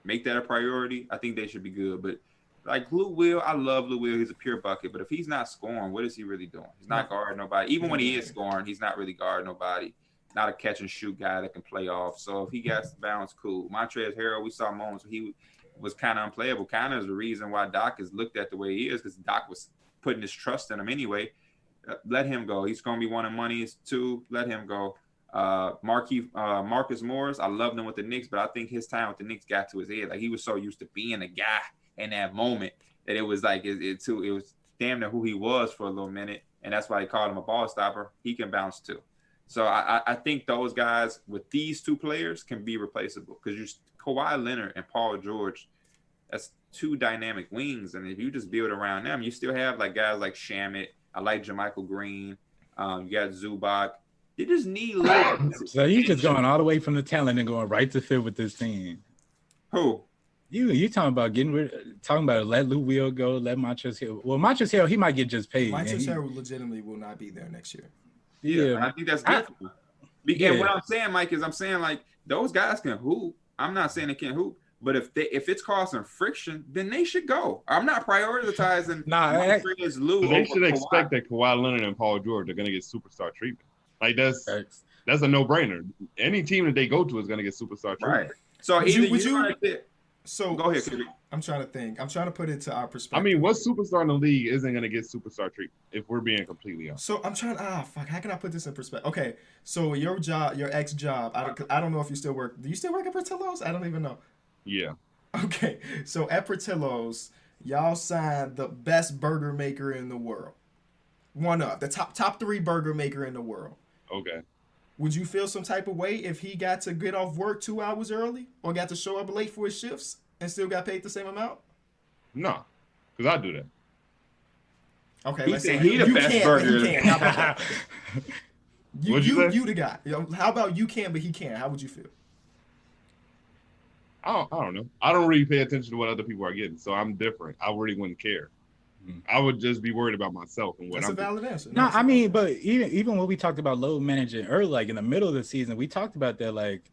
make that a priority. I think they should be good. But like Lou Will, I love Lou Will. He's a pure bucket. But if he's not scoring, what is he really doing? He's not guarding nobody. Even when he is scoring, he's not really guarding nobody. Not a catch and shoot guy that can play off. So if he gets the balance, cool. Montrezl Harrell, we saw moments where he was kind of unplayable. Kind of is the reason why Doc is looked at the way he is because Doc was putting his trust in him anyway. Uh, let him go. He's going to be one of money's too. Let him go. Uh, Marquis, uh, Marcus Morris, I loved him with the Knicks, but I think his time with the Knicks got to his head. Like he was so used to being a guy in that moment that it was like it, it too. It was damn near who he was for a little minute, and that's why they called him a ball stopper. He can bounce too. So I, I- I think those guys with these two players can be replaceable because you Kawhi Leonard and Paul George, that's two dynamic wings, and if you just build around them, you still have like guys like Shamet. I like JaMychal Green. Um, you got Zubac. They just need little. So you just going all the way from the talent and going right to fit with this team. Who? You you talking about getting rid, talking about let Lou Will go, let Montrezl Hill. Well, Montrezl Hill he might get just paid. and Montrezl he- Harrell legitimately will not be there next year. Yeah, yeah, I think that's good. I- for Yeah. What I'm saying, Mike, is I'm saying like those guys can hoop. I'm not saying they can't hoop, but if they if it's causing friction, then they should go. I'm not prioritizing. Nah, I- Montrezl Lou they should Kawhi. expect that Kawhi Leonard and Paul George are going to get superstar treatment. Like that's Facts. that's a no brainer. Any team that they go to is going to get superstar treatment. Right. So Would either you- would you, you- So go ahead. so I'm trying to think. I'm trying to put it to our perspective. I mean, what superstar in the league isn't going to get superstar treatment? If we're being completely honest, So I'm trying. Ah, fuck. How can I put this in perspective? Okay, so your job, your ex job. I don't. I don't know if you still work. Do you still work at Portillo's? I don't even know. yeah. Okay, so at Portillo's, y'all signed the best burger maker in the world. One of the top top three burger maker in the world. Okay. Would you feel some type of way if he got to get off work two hours early, or got to show up late for his shifts and still got paid the same amount? No, because I do that. Okay, He let's said say he the you best burger. he can. How about that? You, What'd you you, you the guy. How about you can, but he can't? How would you feel? I don't, I don't know. I don't really pay attention to what other people are getting, so I'm different. I really wouldn't care. I would just be worried about myself and what That's a I'm. doing. valid answer. No, it's a I mean, but even even when we talked about load managing early, like in the middle of the season, we talked about that. Like,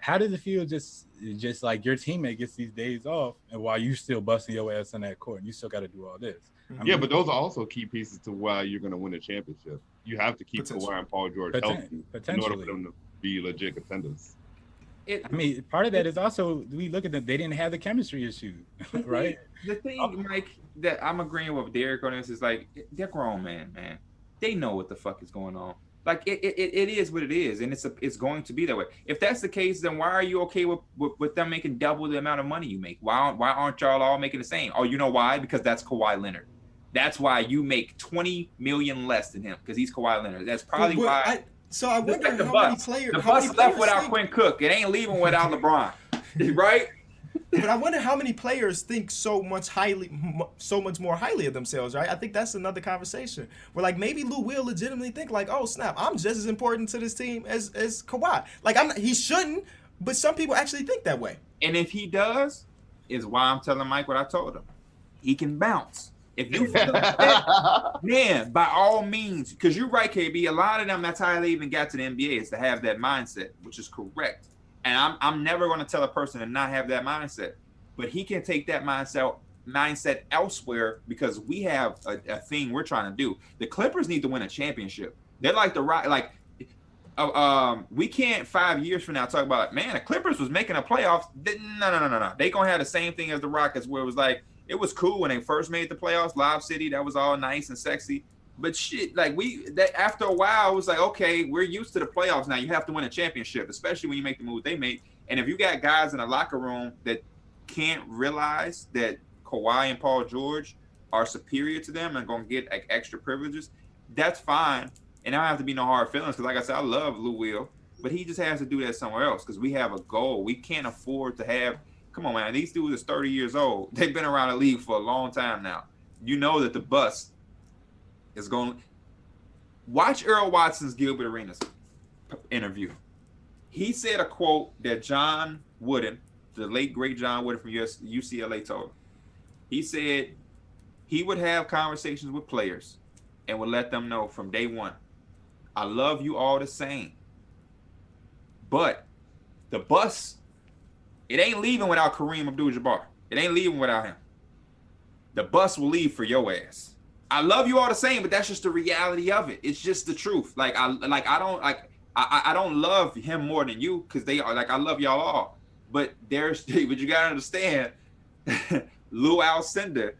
how does it feel just just like your teammate gets these days off, and while you still busting your ass on that court, and you still got to do all this. I. Yeah, mean, but those are also key pieces to why you're going to win a championship. You have to keep Potentially. Kawhi and Paul George Poten- healthy in order for them to be legit contenders. It, I mean, part of that is also we look at them; they didn't have the chemistry issue, right? The thing, Oh. Mike, that I'm agreeing with Derek on this is like they're grown man, man. They know what the fuck is going on. Like it, it, it is what it is, and it's a, it's going to be that way. If that's the case, then why are you okay with, with, with them making double the amount of money you make? Why why aren't y'all all making the same? Oh, you know why? Because that's Kawhi Leonard. That's why you make twenty million less than him because he's Kawhi Leonard. That's probably But why. I, so I wonder like how bus. many players. the bus left without think- Quinn Cook. It ain't leaving without LeBron, right? But I wonder how many players think so much highly, so much more highly of themselves, right? I think that's another conversation. Where like maybe Lou will legitimately think like, oh snap, I'm just as important to this team as as Kawhi. Like I'm, not, he shouldn't, but some people actually think that way. And if he does, is why I'm telling Mike what I told him. He can bounce. If you feel like that, man, by all means, because you're right, KB. A lot of them, that's how they even got to the NBA is to have that mindset, which is correct. And I'm I'm never going to tell a person to not have that mindset, but he can take that mindset mindset elsewhere because we have a, a thing we're trying to do. The Clippers need to win a championship. They're like the right, like uh, um, we can't five years from now talk about man, the Clippers was making a playoffs. They- No, no, no, no, no. They gonna have the same thing as the Rockets, where it was like it was cool when they first made the playoffs, Lob City, that was all nice and sexy. But shit, like we that after a while, it was like, okay, we're used to the playoffs now. You have to win a championship, especially when you make the move they made. And if you got guys in the locker room that can't realize that Kawhi and Paul George are superior to them and gonna get like extra privileges, that's fine. And I don't have to be no hard feelings because, like I said, I love Lou Will, but he just has to do that somewhere else because we have a goal. We can't afford to have. Come on, man. These dudes are 30 years old. They've been around the league for a long time now. You know that the bus is going. Watch Earl Watson's Gilbert Arenas interview. He said a quote that John Wooden, the late great John Wooden from US, UCLA, told him. He said he would have conversations with players and would let them know from day one, I love you all the same. But the bus, it ain't leaving without Kareem Abdul-Jabbar. It ain't leaving without him. The bus will leave for your ass. I love you all the same, but that's just the reality of it. It's just the truth. Like I like I don't like I I don't love him more than you because they are like I love y'all all. But there's but you gotta understand, Lew Alcindor,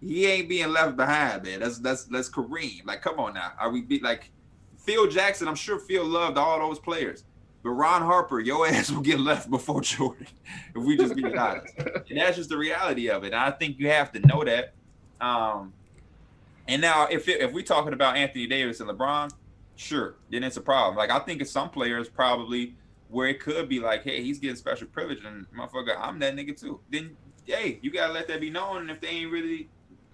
he ain't being left behind, man. That's that's that's Kareem. Like, come on now. Are we be like Phil Jackson? I'm sure Phil loved all those players. But Ron Harper, your ass will get left before Jordan, if we just be honest. And that's just the reality of it. And I think you have to know that. Um, and now, if it, if we're talking about Anthony Davis and LeBron, sure, then it's a problem. Like I think it's some players probably where it could be like, hey, he's getting special privilege, and motherfucker, I'm that nigga too. Then, hey, you gotta let that be known. And if they ain't really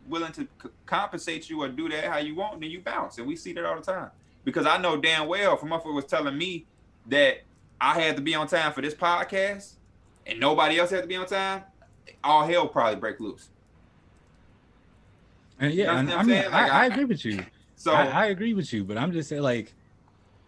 willing to c- compensate you or do that how you want, then you bounce. And we see that all the time. Because I know damn well, if a motherfucker was telling me that I had to be on time for this podcast, and nobody else had to be on time, all hell probably break loose. And yeah, You know I mean. I, Like, I I- agree with you. So I, I agree with you, but I'm just saying, like,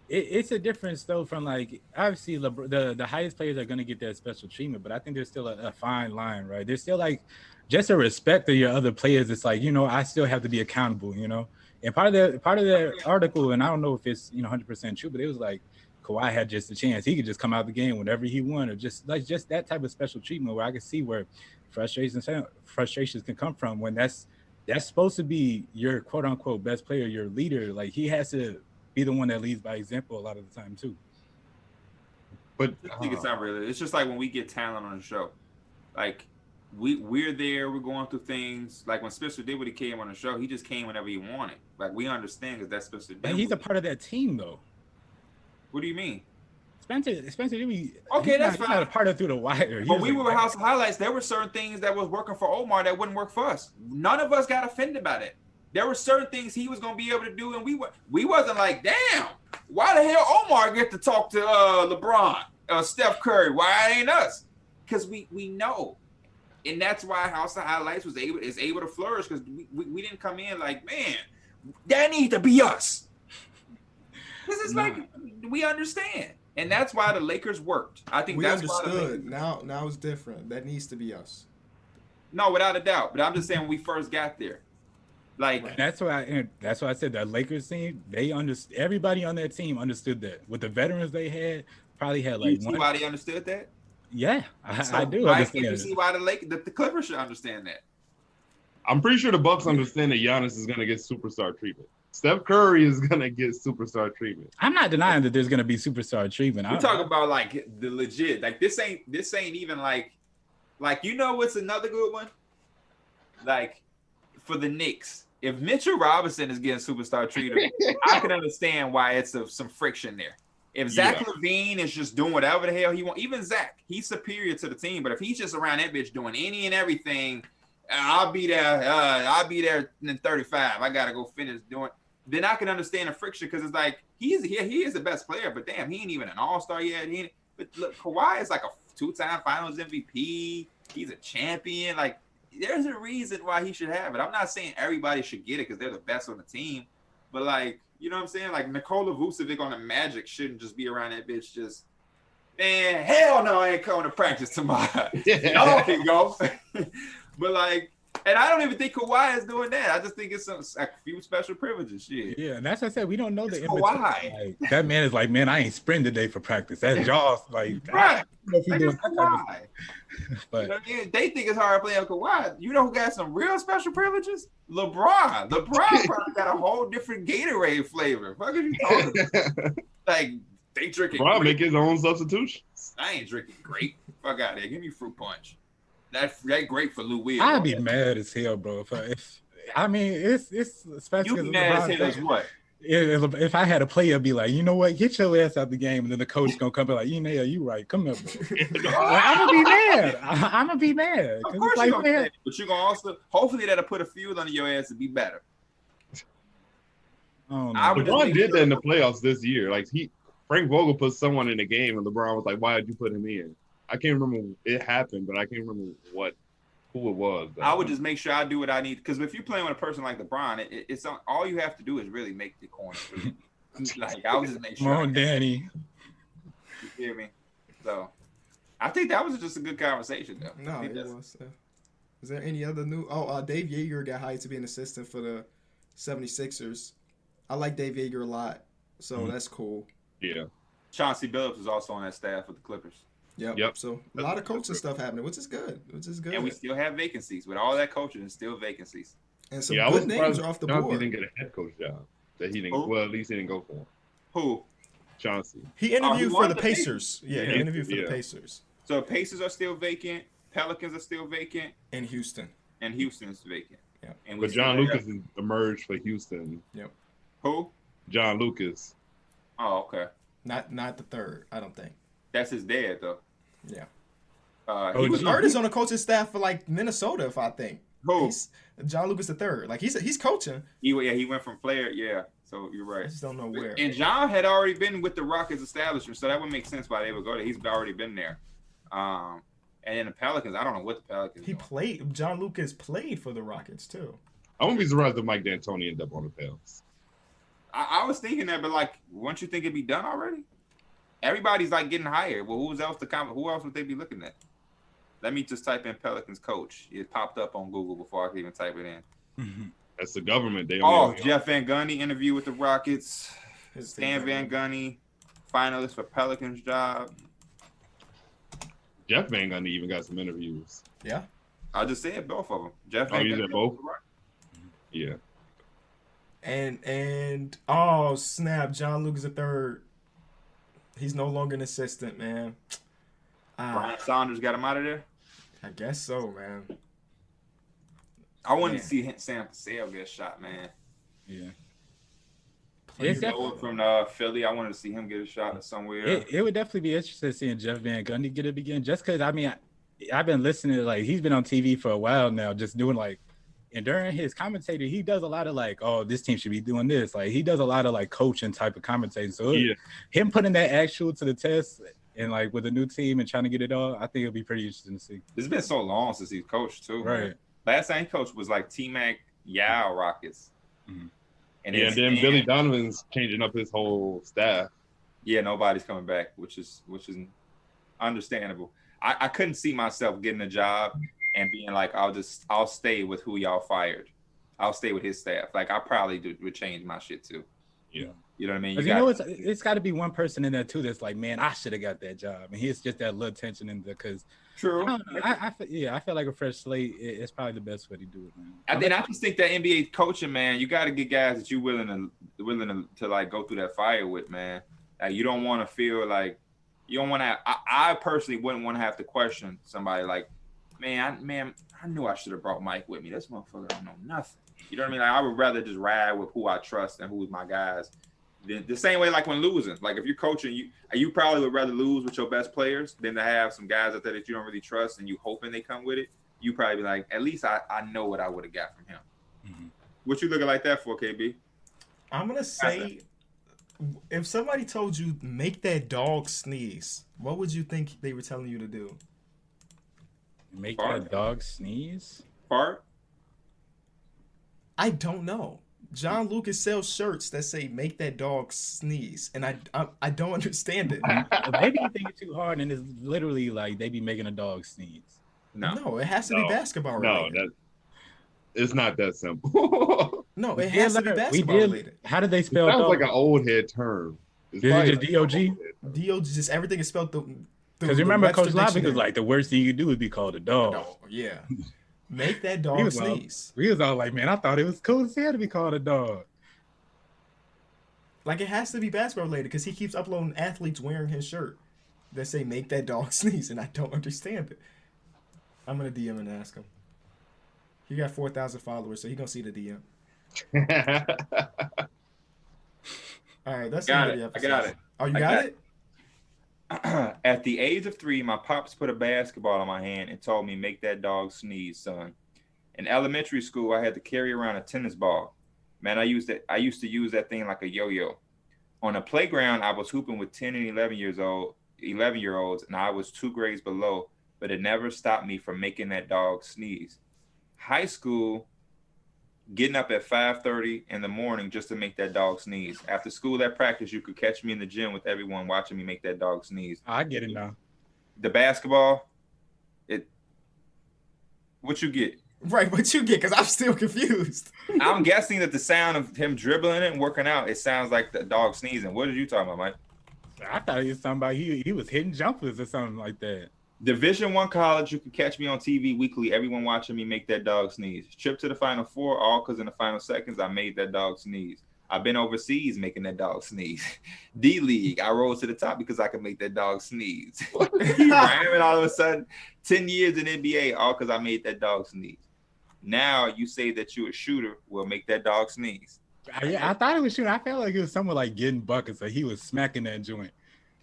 it, it's a difference though. From like, obviously, LeBron, the the highest players are going to get that special treatment, but I think there's still a, a fine line, right? There's still like just a respect of your other players. It's like you know, I still have to be accountable, you know. And part of that part of that article, and I don't know if it's you know 100 percent true, but it was like Kawhi had just a chance. He could just come out the game whenever he wanted, just like just that type of special treatment where I could see where frustrations frustrations can come from when that's that's supposed to be your quote unquote best player, your leader. Like he has to be the one that leads by example a lot of the time too. But I think it's not uh-huh. really. It's just like when we get talent on the show, like we we're there, we're going through things. Like when Spencer did what he came on the show, he just came whenever he wanted. Like we understand because that's Spencer And Dinwiddie. he's a part of that team though. What do you mean? Spencer, Spencer. Okay, that's not, fine. not a part of through the wire. He But we a- were House of Highlights. There were certain things that was working for Omar that wouldn't work for us. None of us got offended by that. There were certain things he was gonna be able to do, and we were we wasn't like, damn, why the hell Omar get to talk to uh, LeBron, uh, Steph Curry? Why ain't us? Because we we know, and that's why House of Highlights was able is able to flourish because we, we, we didn't come in like, man, that need to be us. Because it's Nah. like we understand, and that's why the Lakers worked. I think We that's why the Lakers- understood. Now, now it's different. That needs to be us. No, without a doubt. But I'm just saying when we first got there. Like Right. That's why. And that's why I said that Lakers team. They understood. Everybody on that team understood that. With the veterans they had, probably had like one. anybody understood that? Yeah, I, So I do why understand. can't you see why the Lake the, the Clippers should understand that? I'm pretty sure the Bucks understand that Giannis is gonna get superstar treatment. Steph Curry is gonna get superstar treatment. I'm not denying that there's gonna be superstar treatment. We I- talk about like the legit. Like this ain't this ain't even like like you know what's another good one? Like for the Knicks, if Mitchell Robinson is getting superstar treatment, I can understand why it's a, some friction there. If Zach LaVine is just doing whatever the hell he want, even Zach, he's superior to the team. But if he's just around that bitch doing any and everything, I'll be there. Uh, I'll be there in 35. I gotta go finish doing. Then I can understand the friction because it's like he's he, he is the best player, but damn, he ain't even an all star yet. He ain't, but look, Kawhi is like a two time Finals MVP. He's a champion. Like there's a reason why he should have it. I'm not saying everybody should get it because they're the best on the team, but like you know what I'm saying? Like Nikola Vucevic on the Magic shouldn't just be around that bitch. Just man, hell no, I ain't coming to practice tomorrow. Y'all can go, but like. And I don't even think Kawhi is doing that. I just think it's some a few special privileges. Shit. Yeah, and that's what I said. We don't know the It's in between. Kawhi. Like, that man is like, man, I ain't sprint today for practice. That's Jaws. Like, I Right. don't know if Like doing that type Kawhi. stuff, You know, but they, they think it's hard playing Kawhi. You know who got some real special privileges? LeBron. LeBron probably got a whole different Gatorade flavor. Fuck are you talking about? Like they drinking. Bro, make his own substitutions. I ain't drinking grape. Fuck out there. Give me fruit punch. That that great for Lou Will. I'd be mad as hell, bro. If I, if, I mean, it's it's especially You be 'cause mad as hell as what? if, if I had a player be like, you know what, get your ass out of the game, and then the coach is gonna come be like, you know, you right, come here, bro. I'm gonna be mad. I'm gonna be mad. Of course like, you're gonna man, say, but you're gonna also hopefully that'll put a fuel under your ass to be better. I don't know. I would LeBron did that in the playoffs this year. Like he, Frank Vogel put someone in the game, and LeBron was like, "Why did you put him in?" I can't remember it happened, but I can't remember what who it was. I would just make sure I do what I need because if you're playing with a person like LeBron, it, it- it's on, all you have to do is really make the corner. like I'll just make sure. I on, Danny. You feel me? So I think that was just a good conversation though. No, think it that's- was. Uh, is there any other new? Oh, uh, Dave Joerger got hired to be an assistant for the 76ers. I like Dave Joerger a lot, so Mhm. that's cool. yeah. Chauncey Billups is also on that staff with the Clippers. Yep. Yep. So a lot of coaching stuff happening, which is good. Which is good. And we still have vacancies. With all that coaching, there's still vacancies. And some yeah, I good names are off the Chauncey board. didn't get a head coach job. That he didn't. Who? Well, at least he didn't go for him. Who? Chauncey. He interviewed Oh, he for the the Pacers. Yeah, he interviewed for Yeah. the Pacers So Pacers are still vacant. Pelicans are still vacant, in Houston. and Houston's vacant. Yeah. And But John Lucas have- has emerged for Houston. Yep. Who? John Lucas. Oh, okay. Not not the third. I don't think. That's his dad though. Yeah. Uh, Oh, he The was gee. third is on the coaching staff for like Minnesota, if I think. who? He's John Lucas the third. Like he's he's coaching. He yeah he went from player. Yeah. So you're I right. just don't know where. And John had already been with the Rockets establishment, so that would make sense why they would go there. He's already been there. Um, and then the Pelicans, I don't know what the Pelicans. He doing. played. John Lucas played for the Rockets too. I won't be surprised if Mike D'Antoni ended up on the Pels. I, I was thinking that, but like, wouldn't you think it'd be done already? Everybody's like getting hired. Well, who's else to come? Who else would they be looking at? Let me just type in Pelicans coach. It popped up on Google before I could even type it in. Mm-hmm. That's the government. They Oh, Jeff Van Gundy interview with the Rockets. His Stan team- Van Gundy, finalist for Pelicans job. Jeff Van Gundy even got some interviews. Yeah. I just said both of them. Jeff Oh, Van you Gundy. said both? Yeah. And and oh snap, John Lucas the third. He's no longer an assistant, man. Ah, Ryan Saunders got him out of there. I guess so, man. I wanted Man. to see Sam Cassell get shot, man. Yeah. Player- It's from uh, Philly. I wanted to see him get a shot somewhere. It, it would definitely be interesting seeing Jeff Van Gundy get it again, just because I mean, I, I've been listening to like he's been on TV for a while now, just doing like, and during his commentator, he does a lot of like, oh, this team should be doing this. Like he does a lot of like coaching type of commentating. So Yeah. him putting that actual to the test and like with a new team and trying to get it all, I think it'll be pretty interesting to see. It's been so long since he's coached too. man. Right. Last time he coached was like T Mac Yao Rockets. Mhm. And Yeah, and then and- Billy Donovan's changing up his whole staff. Yeah, nobody's coming back, which is which is understandable. I, I couldn't see myself getting a job and being like, I'll just I'll stay with who y'all fired. I'll stay with his staff. Like I probably do, would change my shit too. Yeah. You know what I mean? But you, got- know, it's it's got to be one person in there too that's like, man, I should have got that job, and he's just that little tension in there because true. I, I, I feel, yeah, I feel like a fresh slate i- is probably the best way to do it, man. I think I just think that NBA coaching, man, you got to get guys that you're willing to willing to, to like go through that fire with, man. Like you don't want to feel like you don't want to. I, I personally wouldn't want to have to question somebody like, man, I, man, I knew I should have brought Mike with me. This motherfucker don't know nothing. You know what I mean? Like I would rather just ride with who I trust and who's my guys. The, the same way, like when losing, like if you're coaching, you you probably would rather lose with your best players than to have some guys out there that you don't really trust and you hoping they come with it. You probably be like, at least I, I know what I would have got from him. Mhm. What you looking like that for, KB? I'm gonna say, if somebody told you make that dog sneeze, what would you think they were telling you to do? Make Fart. that dog sneeze. Part? I don't know. John Lucas sells shirts that say "Make that dog sneeze," and I I, I don't understand it. Maybe you think it's too hard, and it's literally like they be making a dog sneeze. No. No, it has to No. be basketball No, related. that it's not that simple. No, We it did has to be basketball did- related. How did they It spell sounds dog? like an old head term. It's Is it probably just like DOG? an old head term. Do just everything is spelled the. Because remember, Coach Logic was like, the worst thing you could do is be called a dog. no, yeah, make that He dog was all- sneeze. We was all like, man, I thought it was cool as hell to be called a dog. Like it has to be basketball related because he keeps uploading athletes wearing his shirt that say "Make that dog sneeze," and I don't understand it. I'm gonna DM and ask him. He got four thousand followers, so he gonna see the DM. All right, that's the Got end of it. the I got it. Oh, you I got, got it? At the age of three, my pops put a basketball in my hand and told me, "Make that dog sneeze, son." In elementary school, I had to carry around a tennis ball. Man, I used it. I used to use that thing like a yo-yo. On the playground, I was hooping with ten and eleven years old, eleven year olds, and I was two grades below. But it never stopped me from making that dog sneeze. High school, getting up at 5:30 in the morning just to make that dog sneeze. After school at practice, you could catch me in the gym with everyone watching me make that dog sneeze. I get it now. The basketball, it what you get? Right, what you get? Because I'm still confused. I'm guessing that the sound of him dribbling it and working out, it sounds like the dog sneezing. What are you talking about, Mike? I thought he was talking about he, he was hitting jumpers or something like that. Division One college, you can catch me on TV weekly. Everyone watching me make that dog sneeze. Trip to the Final Four, all because in the final seconds I made that dog sneeze. I've been overseas making that dog sneeze. D League, I rose to the top because I could make that dog sneeze. Rhyming all of a sudden, ten years in NBA, all because I made that dog sneeze. Now you say that you're a shooter, will make that dog sneeze. I, I thought it was shooting. I felt like it was someone like getting buckets, so he was smacking that joint.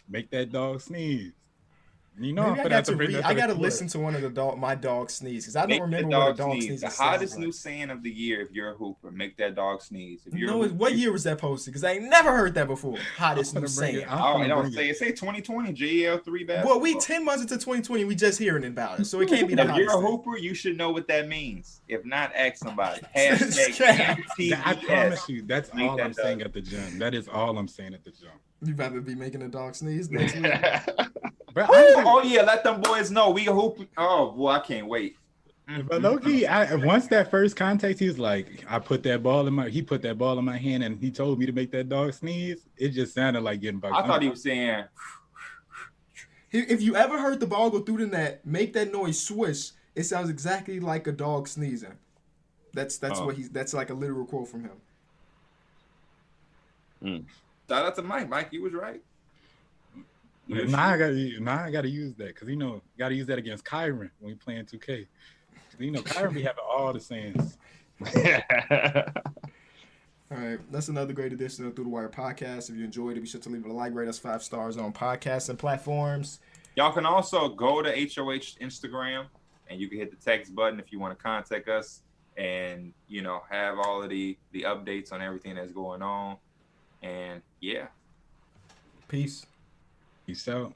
Make that dog sneeze. You know, Maybe I'm I got have to bring read. I the got to clip. listen to one of the dog, my dog sneeze because I don't Make remember that what a dog dog sneeze. sneeze The hottest like. new saying of the year if you're a hooper. Make that dog sneeze. If you're No, a it- what year was that posted? Because I ain't never heard that before. Hottest new saying. it. I'm Oh, finna it don't say it. it say 2020 JL three basketball. Well, we ten months into 2020, we just hearing about it, so it can't be the If you're hottest. a thing. hooper, you should know what that means. If not, ask somebody. Hashtag I promise you, that's all I'm saying at the gym. That is all I'm saying at the gym. You better be making a dog sneeze next week. But Woo! honestly, Oh yeah, let them boys know we a hoop. Oh boy, I can't wait. But Loki, mm-hmm. I once that first contact, he was like, I put that ball in my he put that ball in my hand and he told me to make that dog sneeze. It just sounded like getting back. I thought he was saying If if you ever heard the ball go through the net, make that noise swish. It sounds exactly like a dog sneezing. That's that's Oh. what he's. That's like a literal quote from him. Mm. Shout out to Mike. Mike, you was right. You Now I gotta now I gotta use that because you know gotta use that against Kyron when we playing 2K. You know Kyron be having all the sayings. All right, that's another great edition of Through the Wire podcast. If you enjoyed it, be sure to leave it a like, rate us five stars on podcasts and platforms. Y'all can also go to HOH Instagram and you can hit the text button if you want to contact us and you know have all of the the updates on everything that's going on. And yeah. Peace. Peace out.